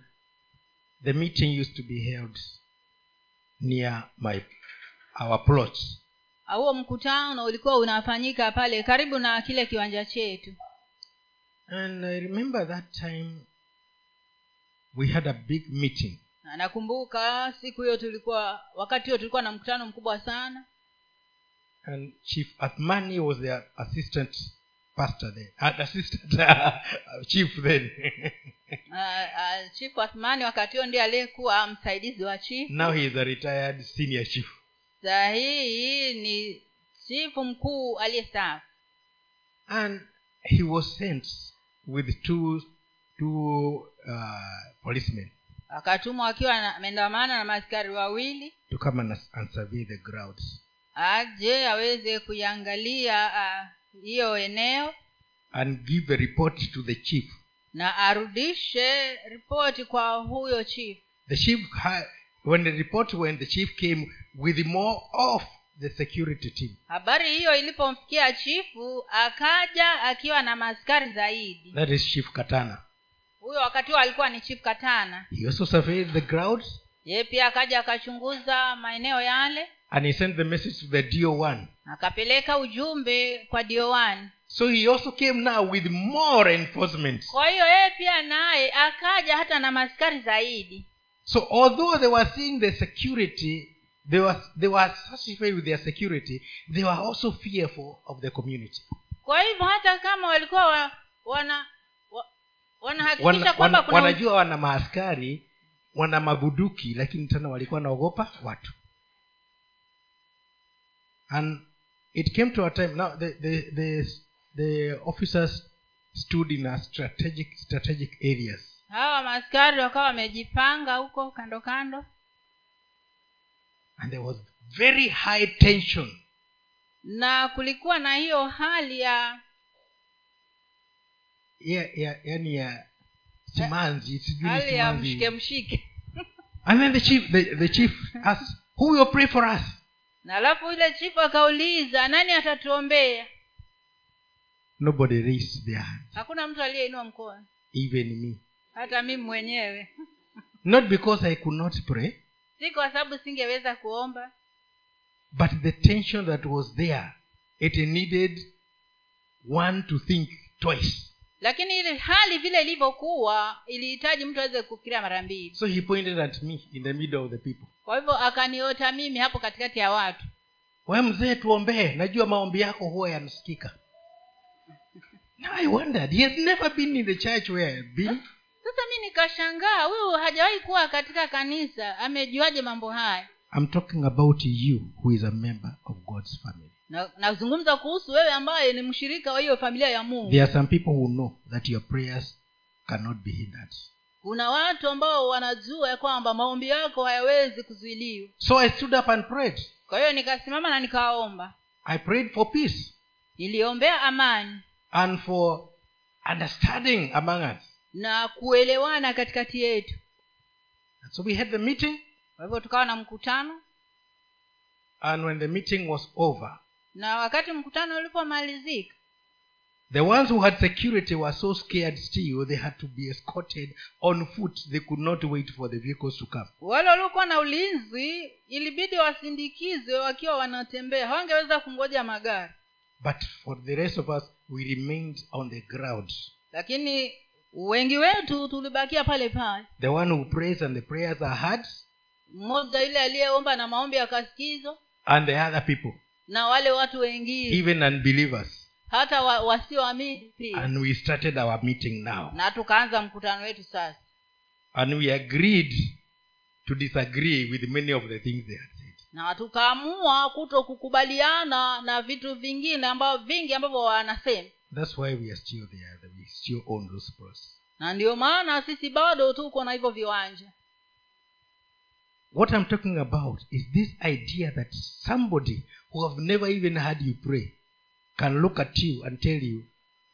the meeting used to be held near my our plot. huo mkutano ulikuwa unafanyika pale karibu na kile kiwanja chetu And I remember that time we had a big meeting. nakumbuka siku hiyo tulikuwa wakati huyo tulikuwa na mkutano mkubwa sana and chief athmani was their assistant pastor then uh, assistant uh, chief then. Uh, uh, chief athmani wakati huo ndiye aliyekuwa msaidizi wa chief. Now he is a retired senior chief. Saa ni chifu mkuu aliyestaafu. And he was sent with two two uh, policemen akatumwa akiwa na- ameandamana na maaskari wawili to come and, and survey the grounds aje aweze kuiangalia hiyo hiyo eneo and give a report to the chief. na arudishe ripoti kwa huyo chief. The chief when the report when the chief came with more of the security team. Habari hiyo ilipomfikia chifu akaja akiwa na maskari zaidi. That is chief katana. Huyo wakati huo alikuwa ni chief katana. He also surveyed the grounds. Ye pia akaja akachunguza maeneo yale and he sent the message to the do1 akapeleka ujumbe kwa dioani so he also came now with more enforcement. Kwa hiyo yeye pia naye akaja hata na maskari zaidi. So although they were seeing the security they were, they were satisfied with their security they were also fearful of the community. Kwa hivyo hata kama walikuwa wa, wana wa, wanahakikisha wana, kwamba wana, wanajua wana maaskari wana mabuduki lakini tena walikuwa wanaogopa watu and it came to a time now the, the, the, the officers stood in a strategic strategic areas. Hawa maskari wakawa wamejipanga huko kando kando. And there was very high tension. Na kulikuwa na hiyo hali ya ya, ya, yani ya simanzi sijui ni hali ya simanzi. mshike mshike. And then the chief the, the chief asked who will pray for us na alafu yule chifu akauliza nani atatuombea? Nobody raised their hand hakuna mtu aliyeinua mkono. Even me. Hata mimi mwenyewe. Not because i could not pray si kwa sababu singeweza kuomba. but the tension that was there it needed one to think twice. Lakini ile hali vile ilivyokuwa ilihitaji mtu aweze kufikiria mara mbili. So he pointed at me in the middle of the people kwa hivyo akaniota mimi hapo katikati ya watu. We mzee tuombee. Najua maombi yako huwa yanasikika. Now i wondered he has never been in the church where I've been. Sasa mi nikashangaa huyu hajawahi kuwa katika kanisa amejuaje mambo haya? I'm talking about you who is a member of god's family. Na nazungumza kuhusu wewe ambaye ni mshirika wa hiyo familia ya mungu. There are some people who know that your prayers cannot be hindered kuna watu ambao wanajua ya kwamba maombi yako hayawezi kuzuiliwa. So i stood up and prayed. Kwa hiyo nikasimama na nikaomba. I prayed for peace niliombea amani. and for understanding among us. Na kuelewana katikati yetu. And so we had the meeting. Kwa hivyo tukawa na mkutano. And when the meeting was over na wakati mkutano ulipomalizika the ones who had security were so scared still they had to be escorted on foot. They could not wait for the vehicles to come. Wale waliokuwa na ulinzi ilibidi wasindikizwe wakiwa wanatembea. Hawangeweza kungoja magari. But for the rest of us we remained on the ground. Lakini wengi wetu tulibakia pale pale. The one who prays and the prayers are heard mmoja yule aliyeomba na maombi akasikizwa and the other people. na wale watu wengine. Even unbelievers hata wa, wasioamini and we started our meeting now. Na tukaanza mkutano wetu sasa. And we agreed to disagree with many of the things they had said. Na tukaamua kuto kukubaliana na vitu vingine ambavyo vingi ambavyo wanasema. That's why we are still there we still own those plots na ndio maana sisi bado tuko na hivyo viwanja. What i'm talking about is this idea that somebody who have never even heard you pray can look at you and tell you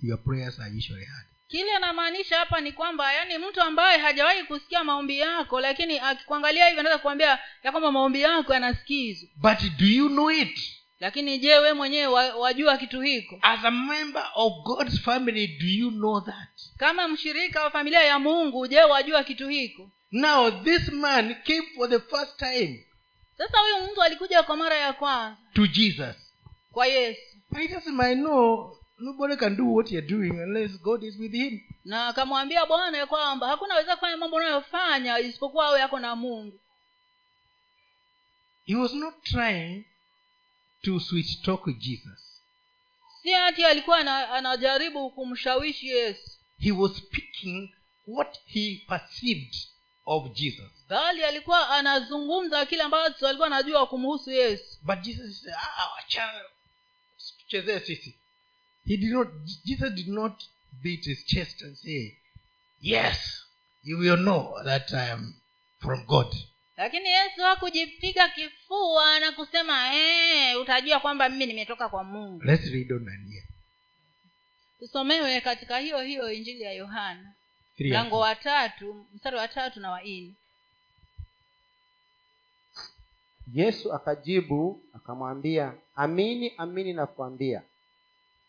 your prayers are usually heard. Kile namaanisha hapa ni kwamba yani mtu ambaye hajawahi kusikia maombi yako lakini akikuangalia hivyo anaweza kuambia ya kwamba maombi yako yanasikizwa. But do you know it? Lakini je we mwenyewe wajua kitu hiko? As a member of god's family do you know that? Kama mshirika wa familia ya mungu je wajua kitu hiko? Now this man came for the first time sasa huyu mtu alikuja kwa mara ya kwanza to jesus. kwa yesu and he doesn't mind no nobody can do what you're doing unless god is with him. Na akamwambia bwana ya kwamba hakuna aweza kufanya mambo unayofanya isipokuwa awe yako na mungu. He was not trying to switch talk with jesus. Si ati alikuwa anajaribu kumshawishi yesu. He was speaking what he perceived of jesus. Bali alikuwa anazungumza kile ambacho alikuwa anajua kumhusu yesu. But jesus said ah wachana tuchezee sisi. He did not jesus did not beat his chest and say yes you will know that i am from god. Lakini yesu hakujipiga kifua na kusema ee, utajua kwamba mimi nimetoka kwa mungu. Let's read on and here tusomewe katika hiyo hiyo injili ya yohana mlango wa tatu mstari wa tatu na wanne yesu akajibu akamwambia amini amini nakwambia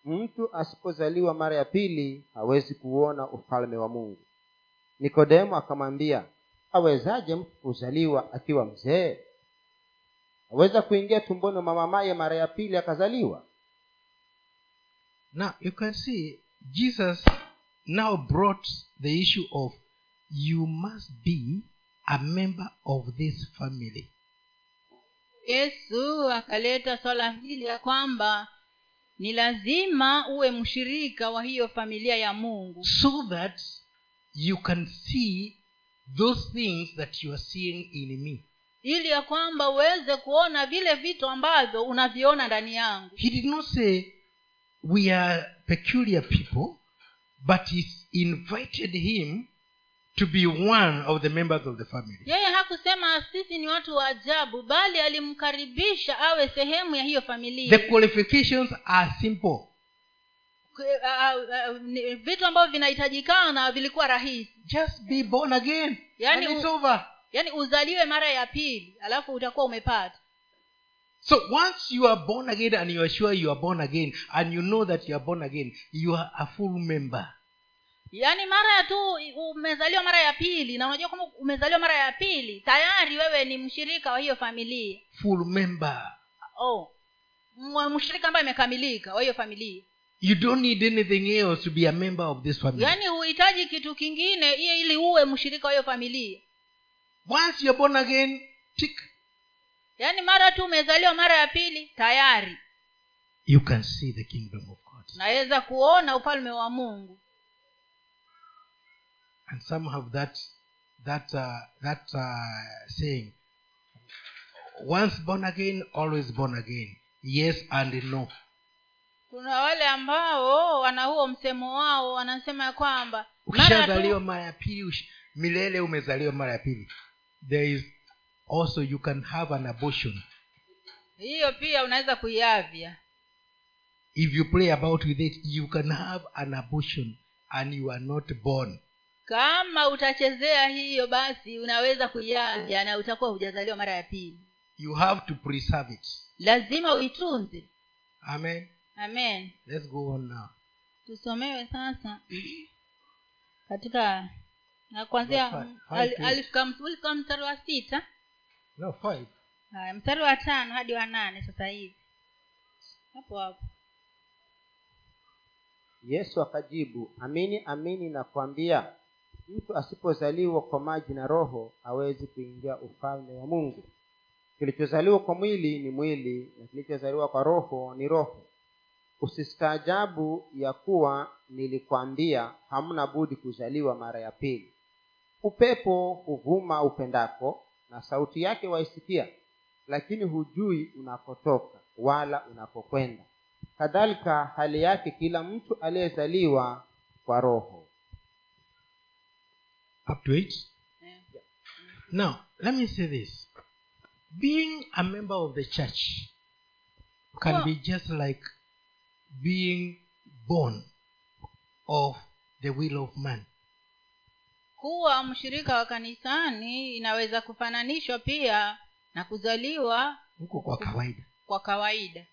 mtu asipozaliwa mara ya pili hawezi kuona ufalme wa mungu. Nikodemo akamwambia awezaje mtu kuzaliwa akiwa mzee? Aweza kuingia tumboni mwa mamaye mara ya pili akazaliwa? Now you can see jesus now brought the issue of you must be a member of this family yesu akaleta swala hili ya kwamba ni lazima uwe mshirika wa hiyo familia ya mungu. So that you can see those things that you are seeing in me. Ili ya kwamba uweze kuona vile vitu ambavyo unaviona ndani yangu. He did not say we are peculiar people but he invited him to be one of the members of the family. Yeye hakusema sisi ni watu wa ajabu bali alimkaribisha awe sehemu ya hiyo the familia qualifications are simple. Ni- vitu ambavyo vinahitajikana vilikuwa rahisi. Just be born again Yani and it's over. yani uzaliwe mara ya pili alafu utakuwa umepata. So once you are born again and you are sure you are born again and you know that you are born again you are a full member yaani mara ya tu umezaliwa mara ya pili na unajua kwamba umezaliwa mara ya pili tayari wewe ni mshirika wa hiyo familia. Full member. Oh mshirika ambaye amekamilika wa hiyo familia. You don't need anything else to be a member of this family. Yaani huhitaji kitu kingine iye ili uwe mshirika wa hiyo familia. Once you're born again tick. Yaani mara tu umezaliwa mara ya pili tayari. You can see the kingdom of god. Naweza kuona ufalme wa mungu and some have that that uh, that uh, saying once born again always born again. Yes and no. Kuna wale ambao wana huo msemo wao wanasema ya kwamba ukishazaliwa mara ya pili milele umezaliwa mara ya pili. There is also you can have an abortion. Hiyo pia unaweza kuiavya. If you play about with it you can have an abortion and you are not born kama utachezea hiyo basi unaweza kuiavya na utakuwa hujazaliwa mara ya pili. You have to preserve it. Lazima uitunze. Amen. Amen. Let's go on now. Tusomewe sasa katika na kwanzia ulifika mstari wa sita. No five. Haya mstari wa tano hadi wa nane sasa hivi. Hapo hapo. Yesu akajibu amini amini nakwambia mtu asipozaliwa kwa maji na roho hawezi kuingia ufalme wa mungu. Kilichozaliwa kwa mwili ni mwili na kilichozaliwa kwa roho ni roho. Usistaajabu ya kuwa nilikwambia hamna budi kuzaliwa mara ya pili. Upepo huvuma upendako na sauti yake waisikia lakini hujui unakotoka wala unapokwenda. Kadhalika hali yake kila mtu aliyezaliwa kwa roho up to eight now let me say this. Being a member of the church can Well- be just like being born of the will of man. Kuwa mshirika wa kanisani inaweza kufananishwa pia na kuzaliwa huko kwa kawaida. kwa kawaida.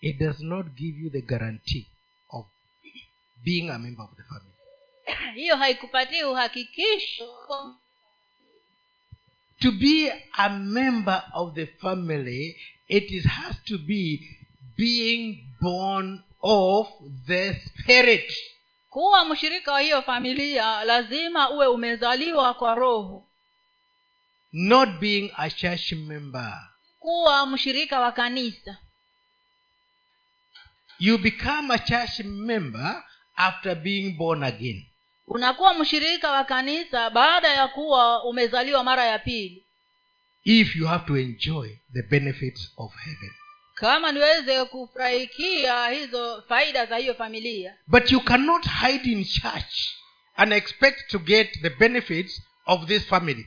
It does not give you the guarantee of being a member of the family hiyo haikupatii uhakikisho. To be a member of the family it is, has to be being born of the spirit. Kuwa mshirika wa hiyo familia lazima uwe umezaliwa kwa roho. Not being a church member. Kuwa mshirika wa kanisa. You become a church member after being born again unakuwa mshirika wa kanisa baada ya kuwa umezaliwa mara ya pili. If you have to enjoy the benefits of heaven. Kama niweze kufurahikia hizo faida za hiyo familia. But you cannot hide in church and expect to get the benefits of this family.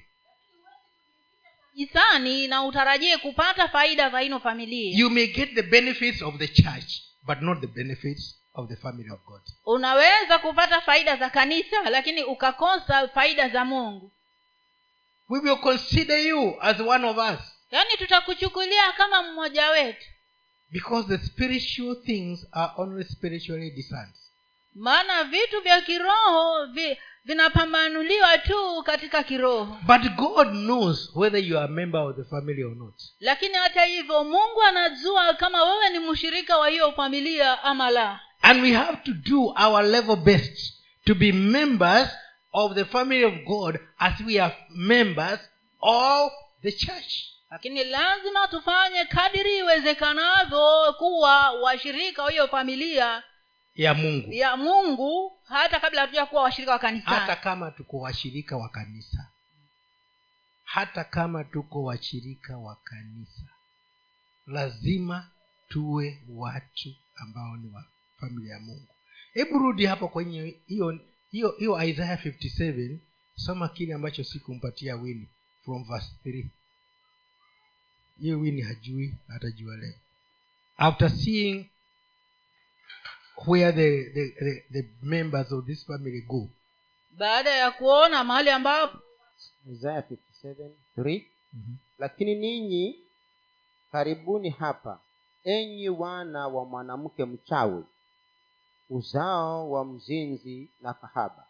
Hisani na utarajie kupata faida za hino familia. You may get the benefits of the church but not the benefits of the family of god. Unaweza kupata faida za kanisa lakini ukakosa faida za mungu. We will consider you as one of us yaani tutakuchukulia kama mmoja wetu. because the spiritual things are only spiritually discerned. Maana vitu vya kiroho vi, vinapambanuliwa tu katika kiroho. But god knows whether you are a member of the family or not. Lakini hata hivyo mungu anajua kama wewe ni mshirika wa hiyo familia ama la and we have to do our level best to be members of the family of god as we are members of the church. Lakini lazima tufanye kadiri iwezekanavyo kuwa washirika wa hiyo familia ya mungu. ya mungu hata kabla hatuja kuwa washirika wa hata kama tuko washirika wa kanisa. Hata kama tuko washirika wa kanisa. Lazima tuwe watu ambao ni wa familia ya mungu. Hebu rudi hapo kwenye hiyo hiyo hiyo isaya 57 soma kile ambacho sikumpatia wini from verse 3 hiyo wini hajui hatajua leo. After seeing where the, the, the, the members of this family go. Baada ya kuona mahali ambapo isaya 57 3 mm-hmm. lakini ninyi karibuni hapa enyi wana wa mwanamke mchawi uzao wa mzinzi na kahaba.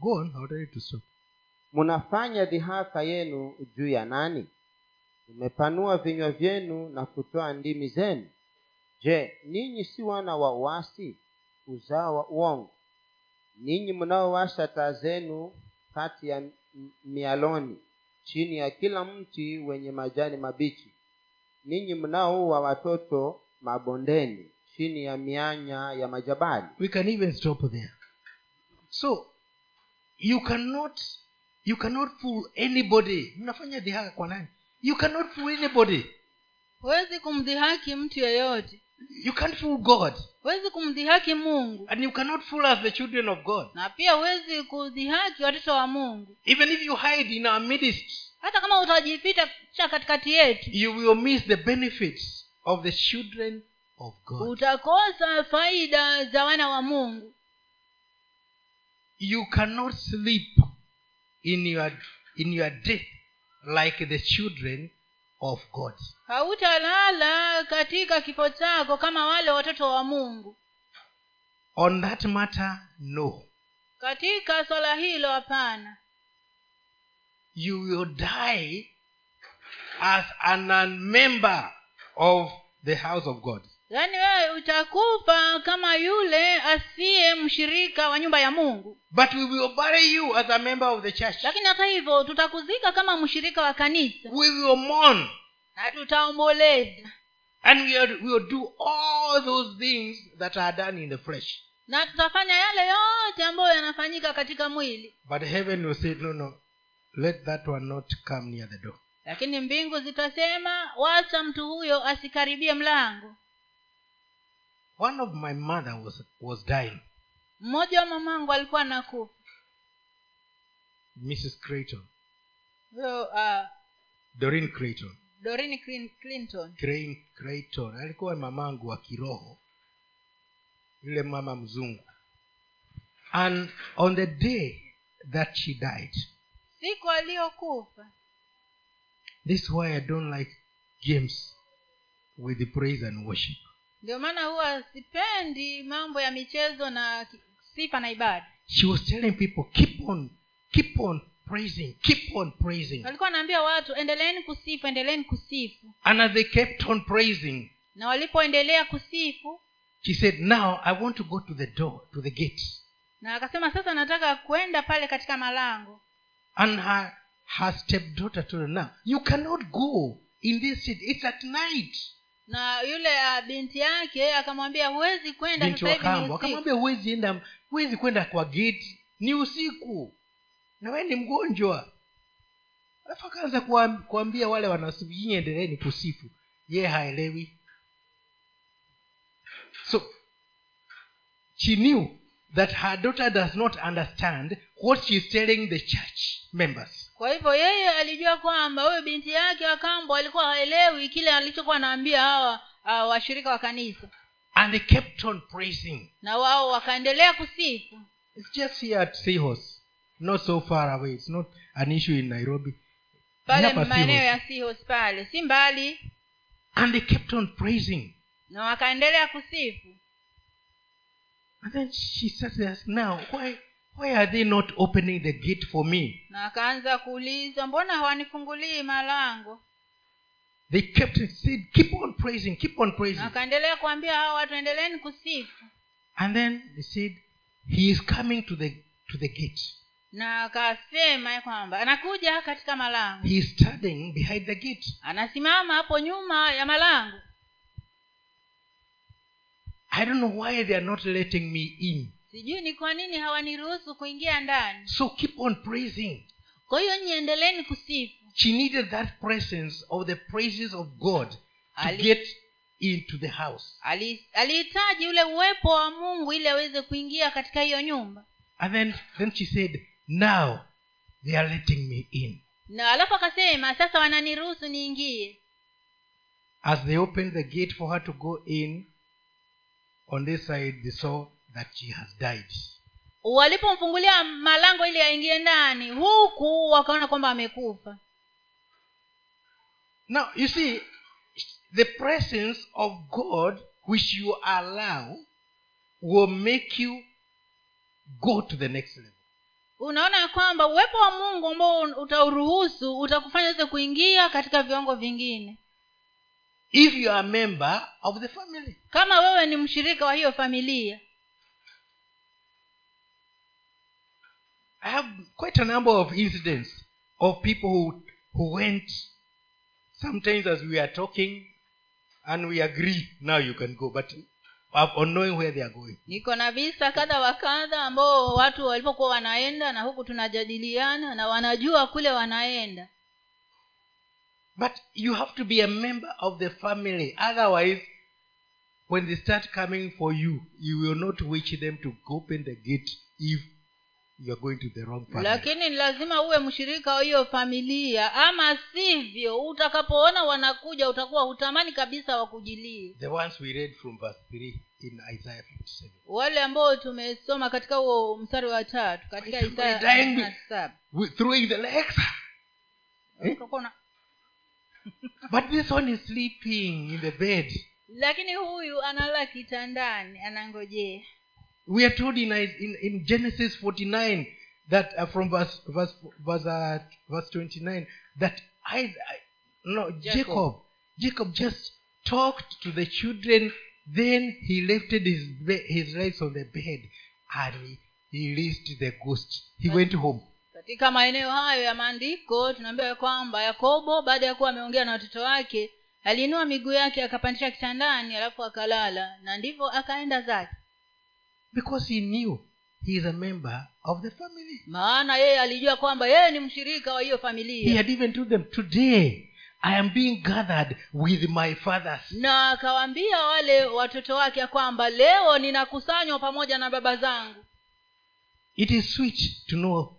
Go on I wanted to stop mnafanya dhihaka yenu juu ya nani? Mmepanua vinywa vyenu na kutoa ndimi zenu. Je ninyi si wana wa uasi? Uzao wa uongo. Ninyi mnaowasha taa zenu kati ya mialoni chini ya kila mti wenye majani mabichi. Ninyi mnaoua watoto mabondeni chini ya mianya ya majabali. We can even stop there. So you cannot you cannot fool anybody. Mnafanya dhihaka kwa nani? You cannot fool anybody. Huwezi kumdhihaki mtu yeyote. You can't fool god. Huwezi kumdhihaki mungu. And you cannot fool us the children of god. Na pia huwezi kudhihaki watoto wa mungu. Even if you hide in our midst hata kama utajificha cha katikati yetu. you will miss the benefits of the children of god. Utakosa faida za wana wa mungu. You cannot sleep in your in your death like the children of god. Hautalala katika kifo chako kama wale watoto wa mungu. On that matter no. Katika swala hilo hapana. You will die as an unmember of the house of god yaani wewe utakufa kama yule asiye mshirika wa nyumba ya mungu. But we will bury you as a member of the church. Lakini hata hivyo tutakuzika kama mshirika wa kanisa. We will mourn. Na tutaomboleza. And we will, we will do all those things that are done in the flesh. Na tutafanya yale yote ambayo yanafanyika katika mwili. But heaven will say no no. Let that one not come near the door. Lakini mbingu zitasema wacha mtu huyo asikaribie mlango one of my mother was was dying. Mmoja wa mamangu alikuwa nakufa mrs creighton. Huyo uh, dorin creighton. Dorin clinton. Crane- creighton. Alikuwa mamangu wa kiroho. Yule mama mzungu. And on the day that she died siku aliyokufa. this is why i don't like games with the praise and worship ndio maana huwa sipendi mambo ya michezo na sifa na ibada. She was telling people keep on keep on praising keep on praising. Walikuwa wanaambia watu endeleeni kusifu endeleeni kusifu. And as they kept on praising na walipoendelea kusifu she said now i want to go to the door to the gate. na akasema sasa nataka kwenda pale katika malango. And her her stepdaughter told her now you cannot go in this city. It's at night na yule uh, binti yake akamwambia huwezi kwenda sasa hivi ni akamwambia huwezi enda huwezi kwenda kwa geti ni usiku. Na wee ni mgonjwa. Alafu akaanza kuambia wale wanasifu nyinyi endeleeni kusifu. Ye haelewi. So she knew that her daughter does not understand what she is telling the church members kwa hivyo yeye alijua kwamba huyo binti yake wa kambo alikuwa haelewi kile alichokuwa anaambia hawa uh, washirika wa kanisa. And they kept on praising. Na wao wakaendelea kusifu. It's just here at Sihos, not so far away. It's not an issue in nairobi. Pale maeneo ya sihos pale. Si mbali. And they kept on praising. Na wakaendelea kusifu. And then she said to now why why are they not opening the gate for me? Na akaanza kuuliza mbona hawanifungulii malango? They kept said keep on praising keep on praising. akaendelea kuambia hawa watu endeleeni kusifu. And then they said he is coming to the to the gate. Na akasema kwamba anakuja katika malango. He is standing behind the gate. Anasimama hapo nyuma ya malango. I don't know why they are not letting me in sijui ni kwa nini hawaniruhusu kuingia ndani. So keep on praising. Kwa hiyo niendeleni kusifu. She needed that presence of the praises of god to Ali- get into the house. Alihitaji ule uwepo wa mungu ili aweze kuingia katika hiyo nyumba. And then then she said now they are letting me in. Na alafu akasema sasa wananiruhusu niingie. As they opened the gate for her to go in on this side they saw that she has died. Walipomfungulia malango ili aingie ndani huku wakaona kwamba amekufa. Now you see the presence of god which you allow will make you go to the next level. Unaona ya kwamba uwepo wa mungu ambao utauruhusu utakufanya uweze kuingia katika viwango vingine. If you are a member of the family. Kama wewe ni mshirika wa hiyo familia i have quite a number of incidents of people who, who went sometimes as we are talking and we agree now you can go but on knowing where they are going. Niko na visa kadha wa kadha ambao watu walipokuwa wanaenda na huku tunajadiliana na wanajua kule wanaenda. But you have to be a member of the family otherwise when they start coming for you you will not wish them to open the gate if you are going to the wrong family. Lakini lazima uwe mshirika wa hiyo familia. Ama sivyo utakapoona wanakuja utakuwa hutamani kabisa wakujilie. The ones we read from verse 3 in isaiah 57 wale ambao tumesoma katika huo mstari wa tatu katika isaya throwing the legs Eh? But this one is sleeping in the bed. Lakini huyu analala kitandani anangojea we are told in, in, in genesis 49 that uh, from verse verse verse, uh, verse 29 that I, I no Jacob. jacob jacob just talked to the children. Then he lifted his his legs on the bed and he, released the ghost. He went home. Katika maeneo hayo ya maandiko tunaambiwa kwamba yakobo baada ya kuwa ameongea na watoto wake aliinua miguu yake akapandisha kitandani alafu akalala. Na ndivyo akaenda zake because he knew he is a member of the family. Maana yeye alijua kwamba yeye ni mshirika wa hiyo he familia had even told them today i am being gathered with my fathers. Na akawaambia wale watoto wake ya kwamba leo ninakusanywa pamoja na baba zangu. It is sweet to know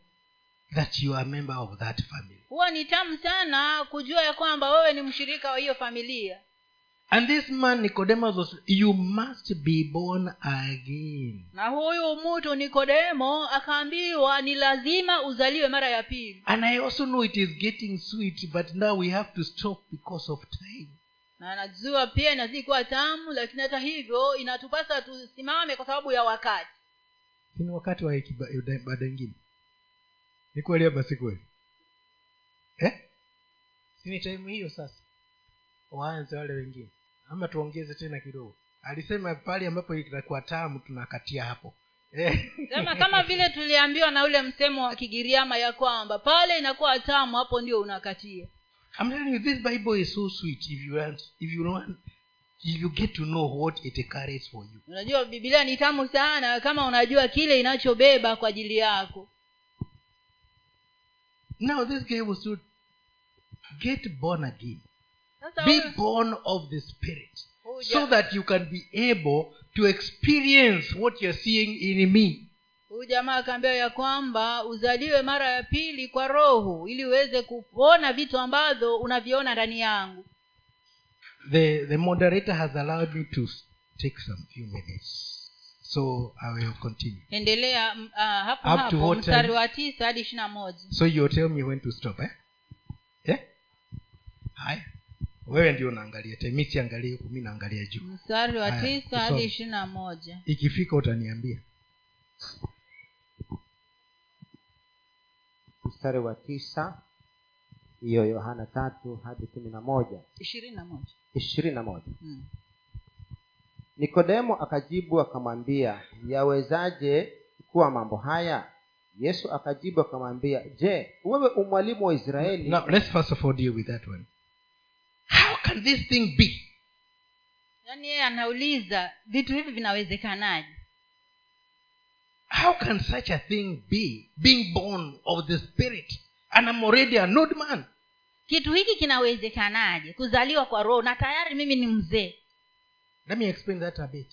that you are a member of that family. Huwa ni tamu sana kujua ya kwamba wewe ni mshirika wa hiyo familia and this man nicodemus was you must be born again. Na huyu mtu nikodemo akaambiwa ni lazima uzaliwe mara ya pili. And i also know it is getting sweet but now we have to stop because of time. Na najua pia inazidi kuwa tamu lakini hata hivyo inatupasa tusimame kwa sababu ya wakati. Si wakati wa ibada ingine ni kweli hapa si kweli? Eh? sini time hiyo sasa. Waanze wale wengine ama tuongeze tena kidogo. Alisema pale ambapo itakuwa tamu tunakatia hapo. Eh? sema kama vile tuliambiwa na ule msemo wa kigiriama ya kwamba pale inakuwa tamu hapo ndio unakatia. I'm telling you, this Bible is so sweet. If you want, if you want, if you get to know what it carries for you. unajua bibilia ni tamu sana kama unajua kile inachobeba kwa ajili yako. Now, this guy was to get born again, be born of the Spirit, so that you can be able to experience what you're seeing in me. huyu jamaa akaambiwa ya kwamba uzaliwe mara ya pili kwa roho ili uweze kuona vitu ambavyo unaviona ndani yangu The the moderator has allowed me to take some few minutes, so I will continue. endelea ah, hapo Up hapo mstari wa tisa hadi ishiri na moja So you'll tell me when to stop, eh? Yeah? Wewe ndio unaangalia temisi mi siangalie huku, mi naangalia juu. mstari wa tisa hadi ishirini na moja. Ikifika utaniambia. Mstari wa tisa hiyo yohana tatu hadi kumi na moja. Ishirini na moja. Ishirini na moja. Mm. nikodemo akajibu akamwambia yawezaje kuwa mambo haya? Yesu akajibu akamwambia je wewe umwalimu wa israeli? Now let's first of all deal with that one can this thing be? Yaani yeye anauliza vitu hivi vinawezekanaje? How can such a thing be? Being born of the spirit and i'm already an old man. Kitu hiki kinawezekanaje? Kuzaliwa kwa roho na tayari mimi ni mzee. Let me explain that a bit.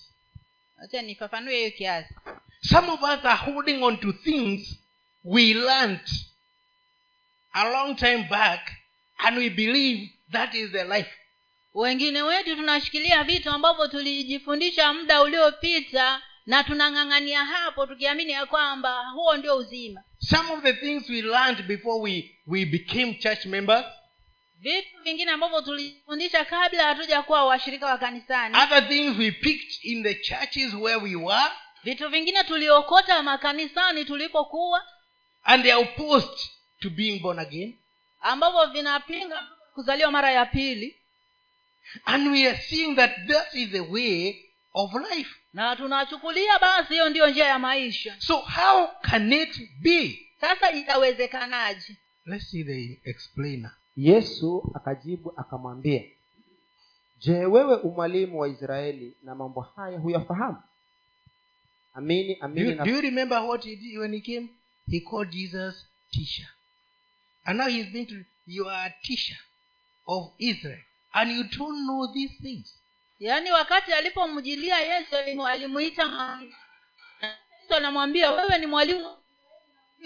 Acha nifafanue hiyo kiasi. Some of us are holding on to things we learnt a long time back and we believe that is the life. Wengine wetu tunashikilia vitu ambavyo tulijifundisha muda uliopita na tunang'ang'ania hapo tukiamini ya kwamba huo ndio uzima. Some of the things we learned before we, we became church members vitu vingine ambavyo tulijifundisha kabla hatuja kuwa washirika wa kanisani. other things we picked in the churches where we were vitu vingine tuliokota makanisani tulipokuwa and they are opposed to being born again. ambavyo vinapinga kuzaliwa mara ya pili. And we are seeing that that is the way of life. Na tunachukulia basi hiyo ndiyo njia ya maisha. So how can it be? Sasa itawezekanaje? Let's see the explainer. Yesu akajibu akamwambia je wewe umwalimu wa israeli na mambo haya huyafahamu? Amini Do amini you, na do you remember what he did when he came? He called Jesus teacher. And now he's been to, you are a teacher of Israel. And you don't know these things. yaani wakati alipomjilia yesu alimwita alimuita yesu anamwambia wewe ni mwalimu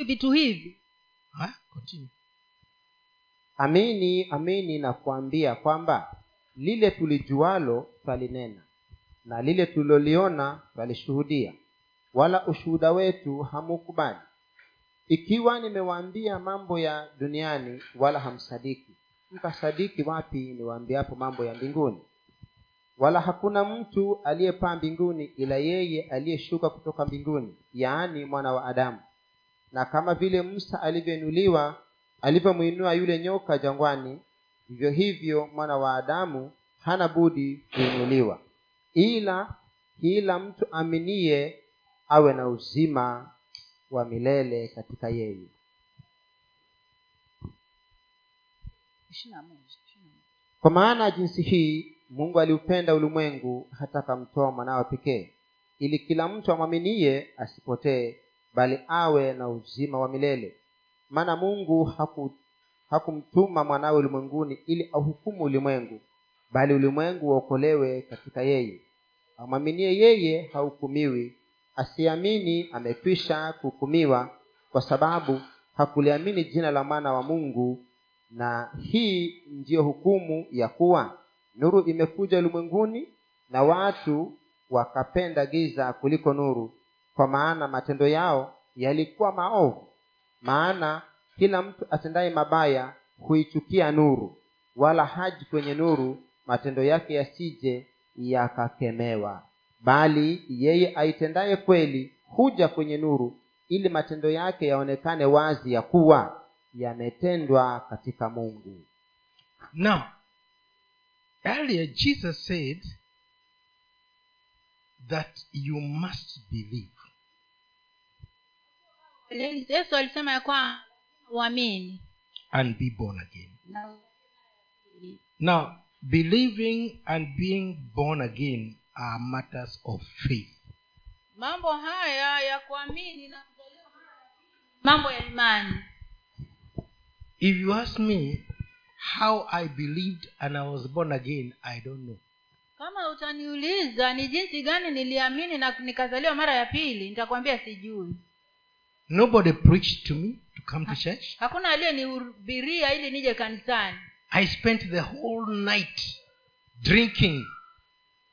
vitu hivi Huh? Continue. amini amini na kuambia kwamba lile tulijualo twalinena na lile tuliloliona twalishuhudia wala ushuhuda wetu hamukubali ikiwa nimewaambia mambo ya duniani wala hamsadiki mtasadiki wapi? Niwaambiapo mambo ya mbinguni. Wala hakuna mtu aliyepaa mbinguni ila yeye aliyeshuka kutoka mbinguni yaani mwana wa adamu. Na kama vile musa alivyoinuliwa alivyomwinua yule nyoka jangwani vivyo hivyo mwana wa adamu hana budi kuinuliwa. Ila kila mtu aminiye awe na uzima wa milele katika yeye kwa maana jinsi hii mungu aliupenda ulimwengu hata akamtoa mwanawe pekee ili kila mtu amwaminie asipotee bali awe na uzima wa milele. Maana mungu haku hakumtuma mwanawe ulimwenguni ili auhukumu ulimwengu bali ulimwengu waokolewe katika yeye. Amwaminie yeye hahukumiwi asiamini amekwisha kuhukumiwa kwa sababu hakuliamini jina la mwana wa mungu na hii ndiyo hukumu ya kuwa nuru imekuja ulimwenguni na watu wakapenda giza kuliko nuru kwa maana matendo yao yalikuwa maovu. Maana kila mtu atendaye mabaya huichukia nuru wala haji kwenye nuru matendo yake yasije yakakemewa. Bali yeye aitendaye kweli huja kwenye nuru ili matendo yake yaonekane wazi ya kuwa yametendwa katika mungu Now, earlier Jesus said that you must believe. yesu alisema ya kwamba uamini and be born again. Now, believing and being born again are matters of faith. mambo haya ya kuamini na mambo ya imani If you ask me how I believed and I was born again, I don't know. kama utaniuliza ni jinsi gani niliamini na nikazaliwa mara ya pili nitakwambia sijui Nobody preached to me to come to church. hakuna aliyenihubiria ili nije kanisani I spent the whole night drinking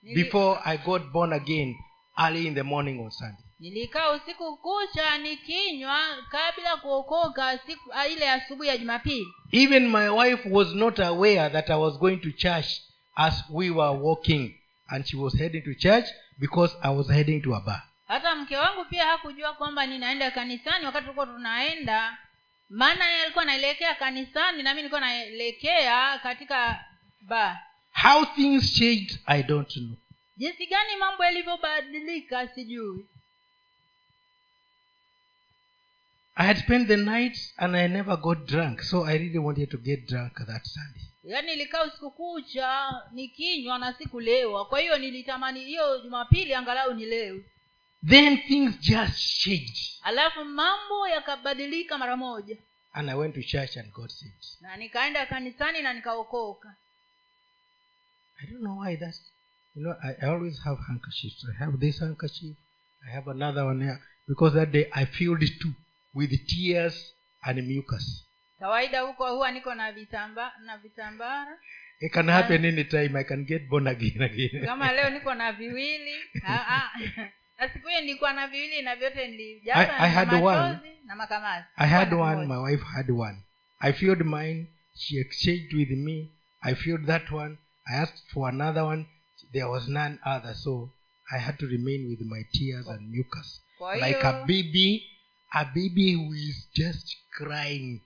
Nili- before I got born again early in the morning on Sunday. Nilikaa usiku kucha nikinywa kabla kuokoka siku ah, ile asubuhi ya jumapili. Even my wife was not aware that I was going to church as we were walking, and she was heading to church because I was heading to a bar. hata mke wangu pia hakujua kwamba ninaenda kanisani wakati tulikuwa tunaenda. Maana yeye alikuwa naelekea kanisani nami nilikuwa naelekea katika ba How things changed, I don't know. jinsi gani mambo yalivyobadilika sijui I had spent the night and I never got drunk, so I really wanted to get drunk that Sunday. yaani ilikaa usiku kucha nikinywa na sikulewa kwa hiyo nilitamani hiyo jumapili angalau nilewe Then things just changed, alafu mambo yakabadilika mara moja and I went to church and got saved. na nikaenda kanisani na nikaokoka I don't know why that's. You know, I, I always have handkerchiefs. I have this handkerchief. I have another one here because that day I filled too with tears and mucus. kawaida huko huwa niko na vitamba na vitambara It can happen anytime. I can get born again again. kama leo niko na viwili Ah, ah. na siku hiyo nilikuwa na viwili na vyote I- I had one. na makamasi I had one. My wife had one. I filled mine. She exchanged with me. I filled that one. I asked for another one. There was none other, so I had to remain with my tears and mucus, like a baby, a baby who is just crying.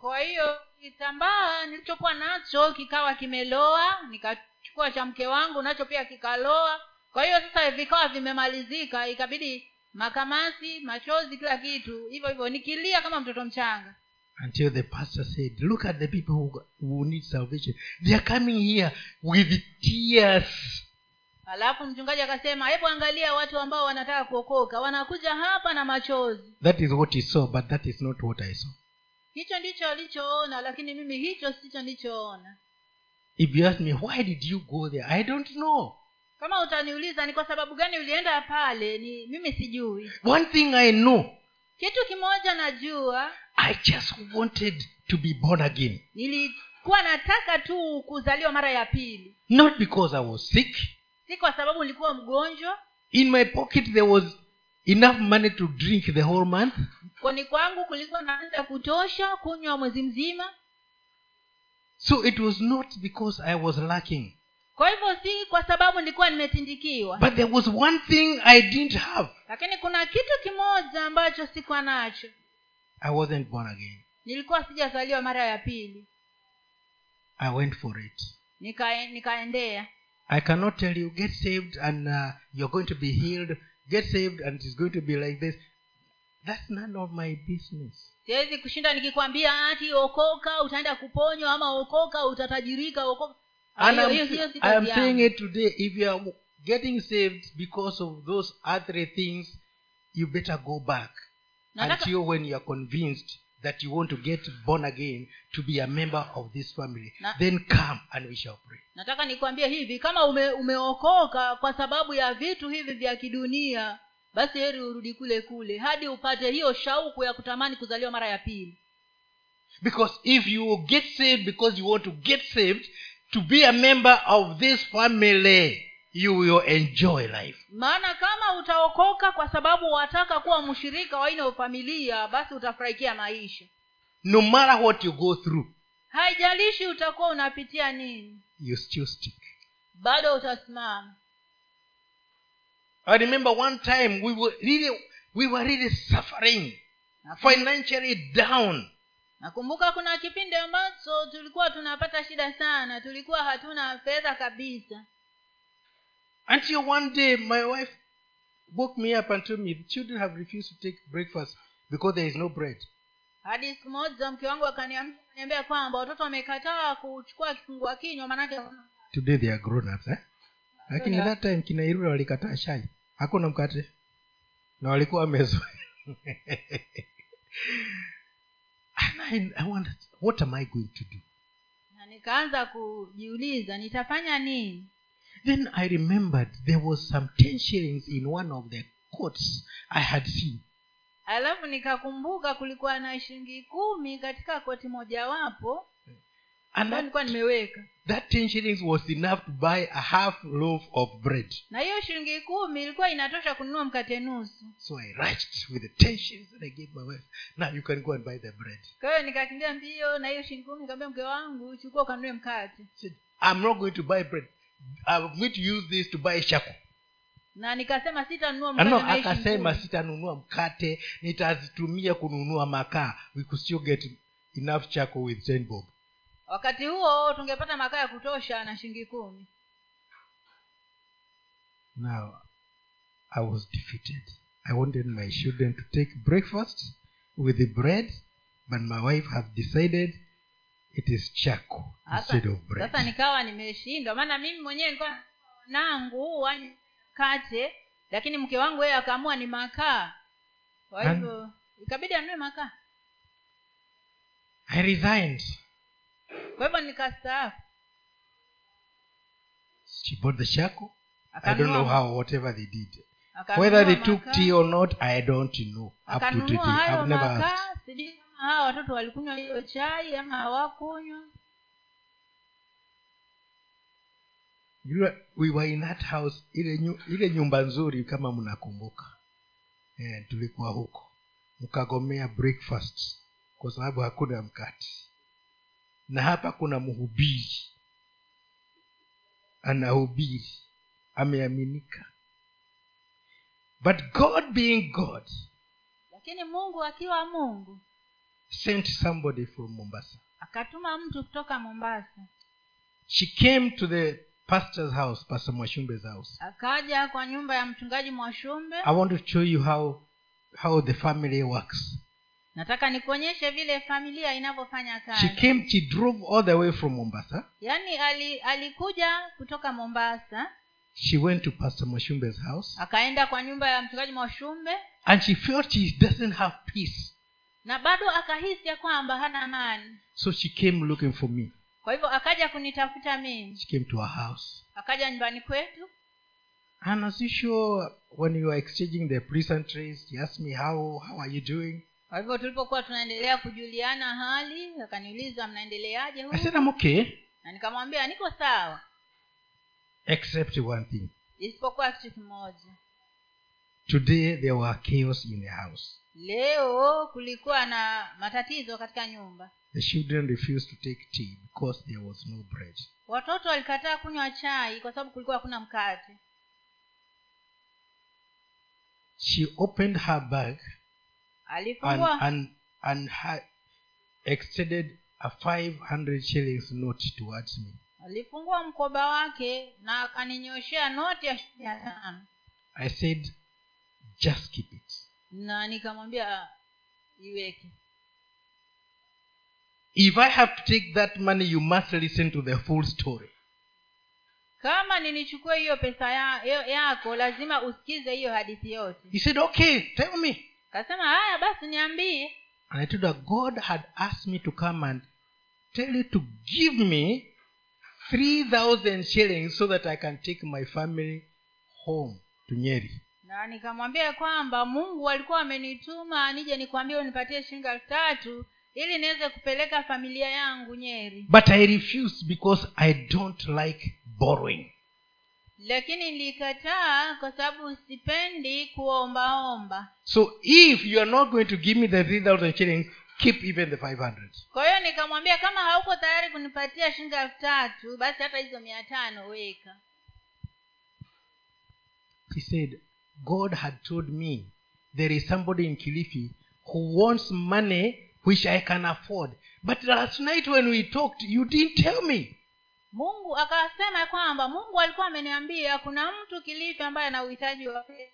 kwa hiyo kitambaa nilichokuwa nacho kikawa kimeloa nikachukua cha mke wangu nacho pia kikaloa. Kwa hiyo sasa vikawa vimemalizika ikabidi makamasi machozi kila kitu hivyo hivyo nikilia kama mtoto mchanga. Until the pastor said look at the people who, who need salvation. They are coming here with tears alafu mchungaji akasema hebu angalia watu ambao wanataka kuokoka. Wanakuja hapa na machozi. That is what he saw but that is not what i saw. Hicho ndicho alichoona lakini mimi hicho sicho nilichoona if you ask me why did you go there? I don't know. Kama utaniuliza ni kwa sababu gani ulienda pale ni mimi sijui. One thing i know. Kitu kimoja najua. I just wanted to be born again. Nilikuwa nataka tu kuzaliwa mara ya pili. Not because i was sick si kwa sababu nilikuwa mgonjwa in my pocket there was enough money to drink the whole month. koni kwangu kulikuwa na pesa ya kutosha kunywa mwezi mzima. So it was not because i was lacking. Kwa hivyo si kwa sababu nilikuwa nimetindikiwa. But there was one thing i didn't have. Lakini kuna kitu kimoja ambacho sikuwa nacho. I wasn't born again. Nilikuwa sijazaliwa mara ya pili. I went for it. Nika, nikaendea i cannot tell you get saved and uh, you're going to be healed. Get saved and it's going to be like this. That's none of my business. Siwezi kushinda nikikwambia ati okoka utaenda kuponywa ama okoka utatajirika okoka. And I'm, saying it today. If you are getting saved because of those other things you better go back Nataka- until when you are convinced that you want to get born again to be a member of this family. Na- then come and we shall pray. Nataka nikwambie hivi kama ume, umeokoka kwa sababu ya vitu hivi vya kidunia basi heri urudi kule kule hadi upate hiyo shauku ya kutamani kuzaliwa mara ya pili. Because if you get saved because you want to get saved to be a member of this family you will enjoy life. Maana kama utaokoka kwa sababu wataka kuwa mshirika wa ino familia basi utafurahikia maisha. No matter what you go through haijalishi utakuwa unapitia nini. you still stick. Bado utasimama. I remember one time we were really we were really suffering financially down. Nakumbuka kuna kipindi ambacho tulikuwa tunapata shida sana. Tulikuwa hatuna fedha kabisa until one day my wife woke me up and told me the children have refused to take breakfast because there is no bread. Hadi siku moja mke wangu akaniambia kwamba watoto wamekataa kuchukua kifungua kinywa maanake today they are grown ups eh? lakini Yeah. that time kina irura walikataa shai hakuna mkate. Na walikuwa wamezoea. And I, I wondered what am i going to do? Na nikaanza kujiuliza nitafanya nini then i remembered there was some ten shillings in one of the courts i had seen. Alafu nikakumbuka kulikuwa na shilingi kumi katika koti mojawapo nilikuwa nimeweka. that ten shillings was enough to buy a half loaf of bread. Na hiyo shilingi kumi ilikuwa inatosha kununua mkate nusu. So i rushed with the ten shillings that i gave my wife now you can go and buy the bread. Kwa hiyo nikakimbia mbio na hiyo shilingi kumi nikaambia mke wangu chukua ukanunue mkate. I'm not going to buy bread i'm going to use this to buy shako na nikasema sitanunua Ah, mkate no akasema sitanunua mkate nitazitumia kununua makaa. We could still get enough chako with ten bob. Wakati huo tungepata makaa ya kutosha na shilingi kumi. Now i was defeated. I wanted my children to take breakfast with the bread but my wife has decided it is chako instead of bread. sasa nikawa nimeshindwa. Maana mimi mwenyewe nilikuwa nangu kate lakini mke wangu yeye akaamua ni makaa. Kwa hivyo ikabidi anue makaa. I resigned. Kwa hivyo nikastaafu. She bought the shako i don't know how whatever they did. Whether they took tea or not i don't know. Up to today i've never asked hawa watoto walikunywa hiyo chai ama hawakunywa? We were in that house ile, nyu, ile nyumba nzuri kama mnakumbuka. Eh, tulikuwa huko. Mkagomea breakfast kwa sababu hakuna mkati na hapa kuna mhubiri. Anahubiri. Ameaminika. But god being god lakini mungu akiwa mungu sent somebody from mombasa. Akatuma mtu kutoka mombasa. She came to the pastor's house pastor mwashumbe's house. Akaja kwa nyumba ya mchungaji mwashumbe. I want to show you how how the family works. Nataka nikuonyeshe vile familia inavyofanya she kazi came she drove all the way from mombasa. Yaani ali, alikuja kutoka mombasa. She went to pastor mwashumbe's house. Akaenda kwa nyumba ya mchungaji mwashumbe. And she felt she doesn't have peace na bado akahisi ya kwamba hana amani. So she came looking for me. Kwa hivyo akaja kunitafuta mimi. She came to our house. Akaja nyumbani kwetu. And as usual when you are exchanging the pleasantries she asked me how how are you doing? Kwa hivyo tulipokuwa tunaendelea kujuliana hali akaniuliza mnaendeleaje i said i'm okay. Na nikamwambia niko sawa. Except one thing. Isipokuwa kitu kimoja today there were chaos in the house. Leo kulikuwa na matatizo katika nyumba. The children refused to take tea because there was no bread. Watoto walikataa kunywa chai kwa sababu kulikuwa hakuna mkate. She opened her bag and and and had extended a 500 shillings note towards me. Alifungua mkoba wake na akaninyoshea noti ya i said just keep it. Na nikamwambia "Ah, iweke. If i have to take that money you must listen to the full story. Kama ninichukue hiyo pesa ya, ya, yako lazima usikize hiyo hadithi yote. He said okay tell me. Kasema haya basi niambie. And i told her god had asked me to come and tell you to give me 3000 shillings so that i can take my family home to nyeri na nikamwambia kwamba mungu alikuwa amenituma nije nikwambie unipatie shilingi elfu tatu ili niweze kupeleka familia yangu nyeri. But i refuse because i don't like borrowing. Lakini nilikataa kwa sababu sipendi kuombaomba so if you are not going to give me the 3000 shillings keep even the 500 kwa hiyo nikamwambia kama hauko tayari kunipatia shilingi elfu tatu basi hata hizo mia tano weka. He said god had told me there is somebody in kilifi who wants money which i can afford. But last night when we talked you didn't tell me. Mungu akasema kwamba mungu alikuwa ameniambia kuna mtu kilifi ambaye ana uhitaji wa fedha.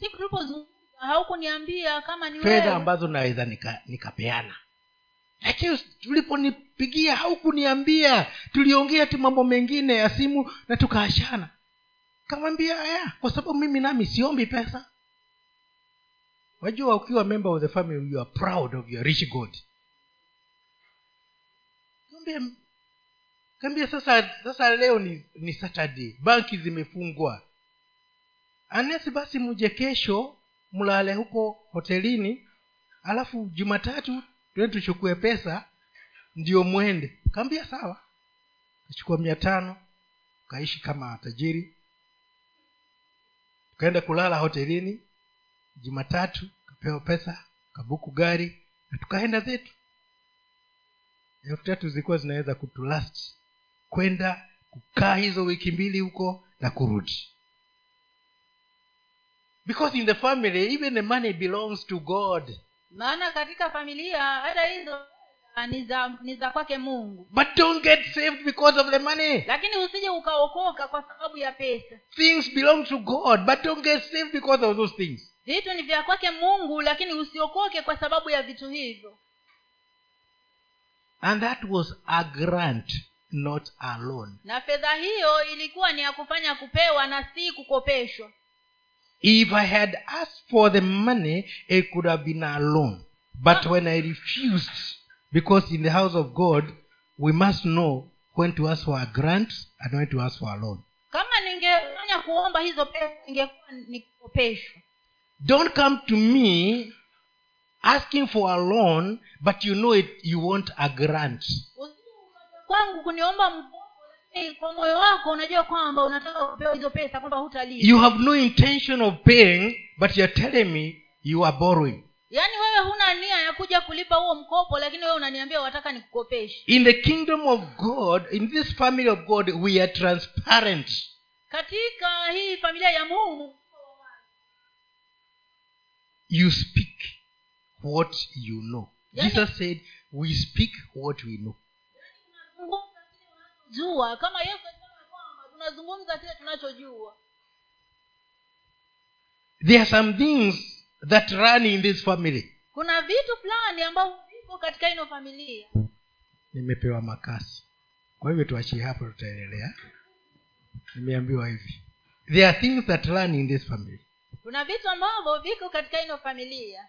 Siku tulipozungumza haukuniambia kama ni fedha ambazo naweza nika- nikapeana. Lakini uliponipigia haukuniambia. Tuliongea tu mambo mengine ya simu na tukaashana kamwambia haya kwa sababu mimi nami siombi pesa. Wajua ukiwa member of the family you are proud of your rich god. Kaambia sasa sasa leo ni, ni saturday. Banki zimefungwa. Anesi basi mje kesho mlale huko hotelini alafu jumatatu tuende tuchukue pesa ndio mwende. Kaambia sawa. Kachukua mia tano kaishi kama tajiri tukaenda kulala hotelini jumatatu kapewa pesa kabuku gari na tukaenda zetu. Elfu tatu zilikuwa zinaweza kutulast kwenda kukaa hizo wiki mbili huko na kurudi. Because in the family even the money belongs to god. Maana katika familia hata hizo ni za ni za kwake mungu. But don't get saved because of the money. Lakini usije ukaokoka kwa sababu ya pesa. Things belong to god but don't get saved because of those things. Vitu ni vya kwake mungu lakini usiokoke kwa sababu ya vitu hivyo. And that was a grant not a loan. Na fedha hiyo ilikuwa ni ya kufanya kupewa na si kukopeshwa. If i had asked for the money it could have been a loan. But when i refused because in the house of god we must know when to ask for a grant and when to ask for a loan. Kama ningefanya kuomba hizo pesa ningekuwa nikopeshwa. Don't come to me asking for a loan but you know it you want a grant. Kwangu kuniomba kwa moyo wako unajua kwamba unataka kupewa hizo pesa kwamba hutalipa you have no intention of paying but you're telling me you are borrowing yaani wewe huna nia ya kuja kulipa huo mkopo lakini wewe unaniambia wataka nikukopeshe. In the kingdom of god in this family of god we are transparent. Katika hii familia ya mungu. You speak what you know. Yani- jesus said we speak what we know. Jua kama yesu alisema kwamba tunazungumza kile tunachojua. There are some things that run in this family. Kuna vitu fulani ambavyo viko katika ino familia. Nimepewa makasi. Kwa hivyo tuachie hapo tutaendelea. Nimeambiwa hivi. There are things that run in this family. Kuna vitu ambavyo viko katika ino familia.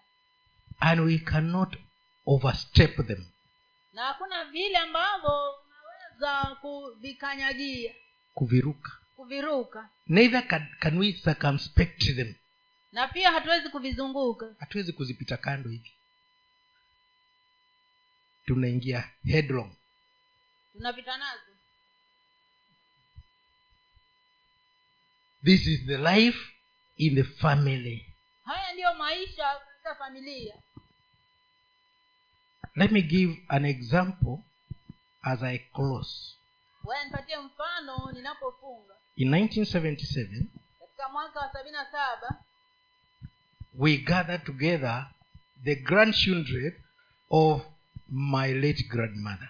And we cannot overstep them. Na hakuna vile ambavyo unaweza kuvikanyagia kuviruka. Kuviruka. Neither can, can we circumspect them na pia hatuwezi kuvizunguka. Hatuwezi kuzipita kando hivi. Tunaingia headlong. Tunapita nazo. This is the life in the family. Haya ndiyo maisha katika familia. Let me give an example as i close. Nipatie mfano ninapofunga. In 1977 katika mwaka wa sabini na saba we gather together the grandchildren of my late grandmother.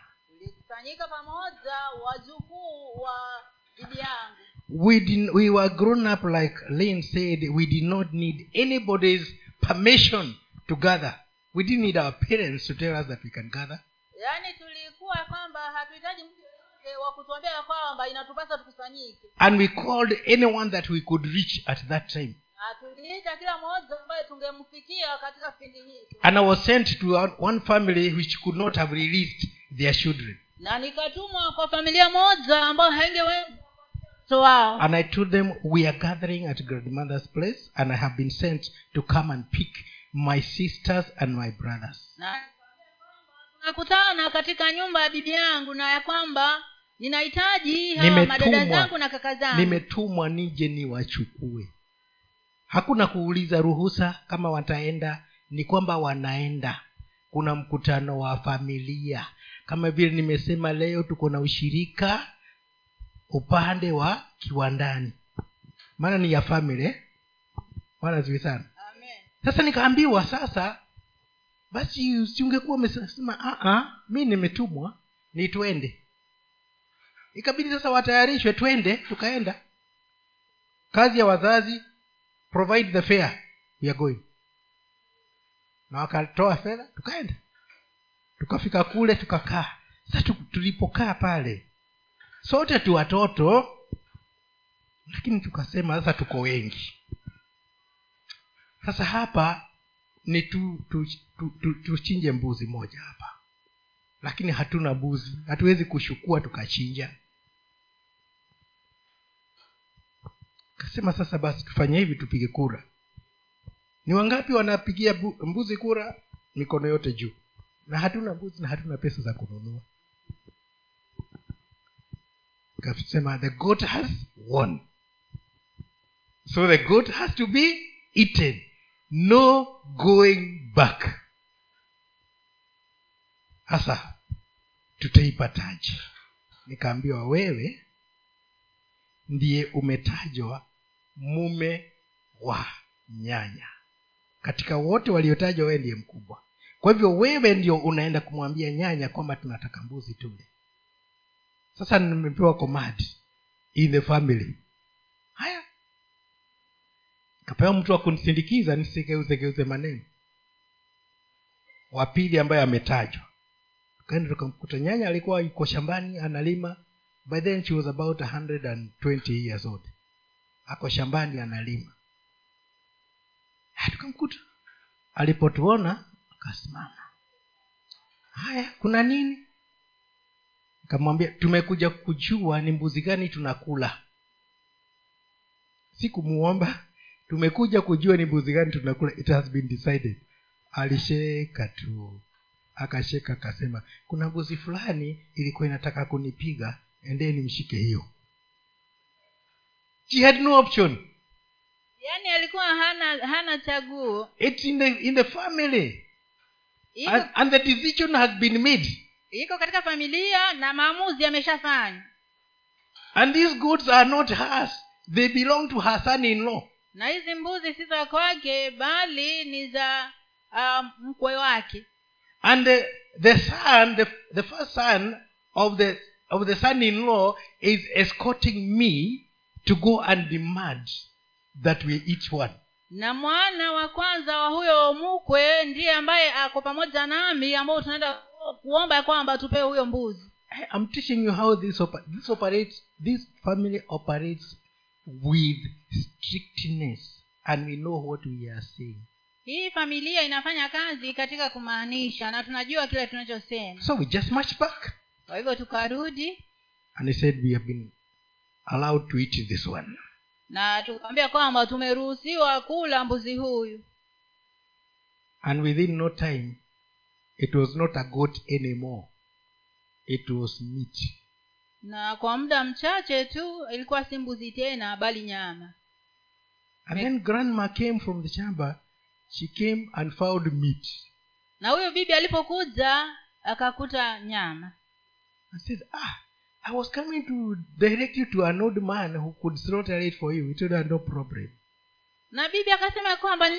We did, we were grown up like lane said we did not need anybody's permission to gather. We didn't need our parents to tell us that we can gather. Yaani and we called anyone that we could reach at that time na kila mmoja ambaye tungemfikia katika kipindi hicho and i was sent to one- one family which could not have released their children. Na nikatumwa kwa familia moja ambayo haingeweza. Wao and i told them we are gathering at grandmother's place and i have been sent to come and pick my sisters and my brothers. Nakutana katika nyumba ya bibi yangu na ya kwamba ninahitaji hawa madada zangu na kaka zangu. Nimetumwa nije niwachukue hakuna kuuliza ruhusa kama wataenda ni kwamba wanaenda. Kuna mkutano wa familia. Kama vile nimesema leo tuko na ushirika upande wa kiwandani. Maana ni ya family maana Bwana zuri sana. Amen. sasa nikaambiwa sasa basi siungekuwa umesema "Ah, ah, mi nimetumwa ni twende. Ikabidi sasa watayarishwe twende tukaenda. Kazi ya wazazi provide the fare we are going. Na wakatoa fedha tukaenda. Tukafika kule tukakaa. Sasa tulipokaa pale sote tu watoto lakini tukasema sasa tuko wengi. Sasa hapa ni tu tu, tu, tu tuchinje mbuzi moja hapa. Lakini hatuna mbuzi hatuwezi kushukua tukachinja kasema sasa basi tufanye hivi tupige kura. Ni wangapi wanapigia mbuzi kura? Mikono yote juu. Na hatuna mbuzi na hatuna pesa za kununua. Kasema the goat has won. So the goat has to be eaten. No going back. Sasa tutaipataje nikaambiwa wewe ndiye umetajwa mume wa nyanya. Katika wote waliotajwa wewe ndiye mkubwa. Kwa hivyo wewe ndio unaenda kumwambia nyanya kwamba tunataka mbuzi tule. Sasa nimepewa komadi in the family. Haya. Kapewa mtu wa kunisindikiza nisigeuzegeuze maneno. Wa pili ambaye ametajwa. Tukaenda tukamkuta nyanya alikuwa yuko shambani analima. By then she was about 120 years old ako shambani analima. Tukamkuta alipotuona akasimama. Haya kuna nini? Nikamwambia tumekuja kujua ni mbuzi gani tunakula. Sikumuomba tumekuja kujua ni mbuzi gani tunakula. It has been decided. Alisheka tu. Akasheka akasema kuna mbuzi fulani ilikuwa inataka kunipiga endeni mshike hiyo she had no option. Yaani alikuwa hana hana chaguo. It's in the, in the family. Iko, and, and the decision has been made. Iko katika familia na maamuzi yameshafanywa. And these goods are not hers. They belong to her son in law na hizi mbuzi si za kwake bali ni za uh, mkwe wake. And the, the son the, the first son of the of the son in law is escorting me to go and demand that we each one. Na mwana wa kwanza wa huyo mkwe ndiye ambaye ako pamoja nami ambao tunaenda kuomba kwamba tupewe huyo mbuzi. I'm teaching you how this, oper- this operates this family operates with strictness and we know what we are saying. Hii familia inafanya kazi katika kumaanisha na tunajua kile tunachosema. So we just march back. Kwa hivyo tukarudi. And he said we have been allowed to eat this one. Na tukaambia kwamba tumeruhusiwa kula mbuzi huyu. And within no time it was not a goat anymore. It was meat. Na kwa muda mchache tu ilikuwa si mbuzi tena bali nyama. And then grandma came from the chamber. She came and found meat. Na huyo bibi alipokuja akakuta nyama. And said ah i was coming to direct you to an old man who could slaughter it for you. It would have no problem. Na bibi akasema kwamba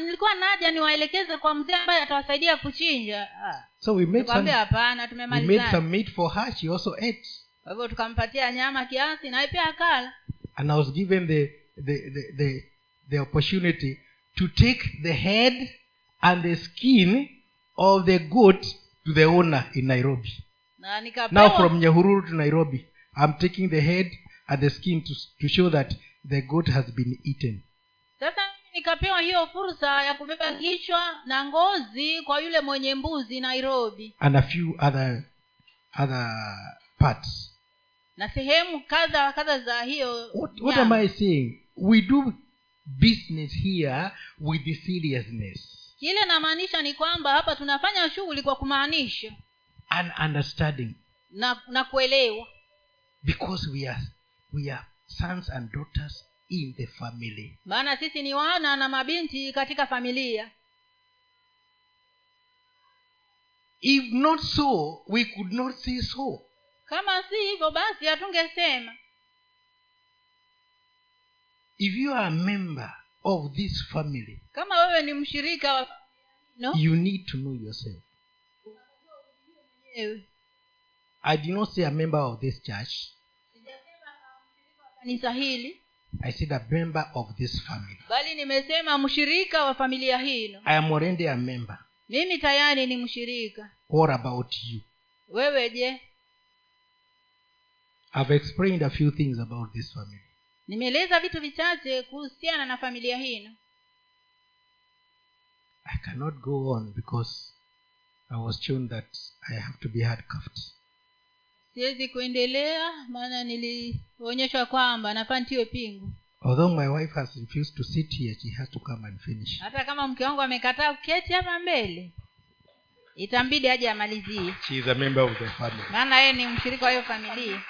nilikuwa naja niwaelekeze kwa mzee ambaye atawasaidia kuchinja. Ah, so we made some, hapana we made some meat for her. She also ate. Kwa hivyo tukampatia nyama kiasi naye pia akala. And i was given the the, the the the opportunity to take the head and the skin of the goat to the owner in nairobi na now from nyahururu to nairobi i'm taking the head and the skin to, to show that the goat has been eaten. Sasa nikapewa hiyo fursa ya kubeba kichwa na ngozi kwa yule mwenye mbuzi nairobi. And a few other other parts. Na sehemu kadha kadha za hiyo what, what am i saying? We do business here with the seriousness. Kile namaanisha ni kwamba hapa tunafanya shughuli kwa kumaanisha and understanding. Na na kuelewa. Because we are we are sons and daughters in the family. Maana sisi ni wana na mabinti katika familia. If not so we could not say so. Kama si hivyo basi hatungesema. If you are a member of this family kama wewe ni mshirika no? you need to know yourself Wewe. i did not say a member of this church. Kanisa hili. I said a member of this family. Bali nimesema mshirika wa familia hilo i am already a member. Mimi tayari ni mshirika. What about you? Wewe je? I've explained a few things about this family. Nimeeleza vitu vichache kuhusiana na familia hino. I cannot go on because i was shown that i have to be handcuffed. Siwezi kuendelea maana nilionyeshwa kwamba nafaa pingu. Although my wife has refused to sit here she has to come and finish. Hata kama mke wangu amekataa kuketi hapa mbele itambidi aje amalizie. She is a member of the family. Maana yeye ni mshirika wa hiyo familia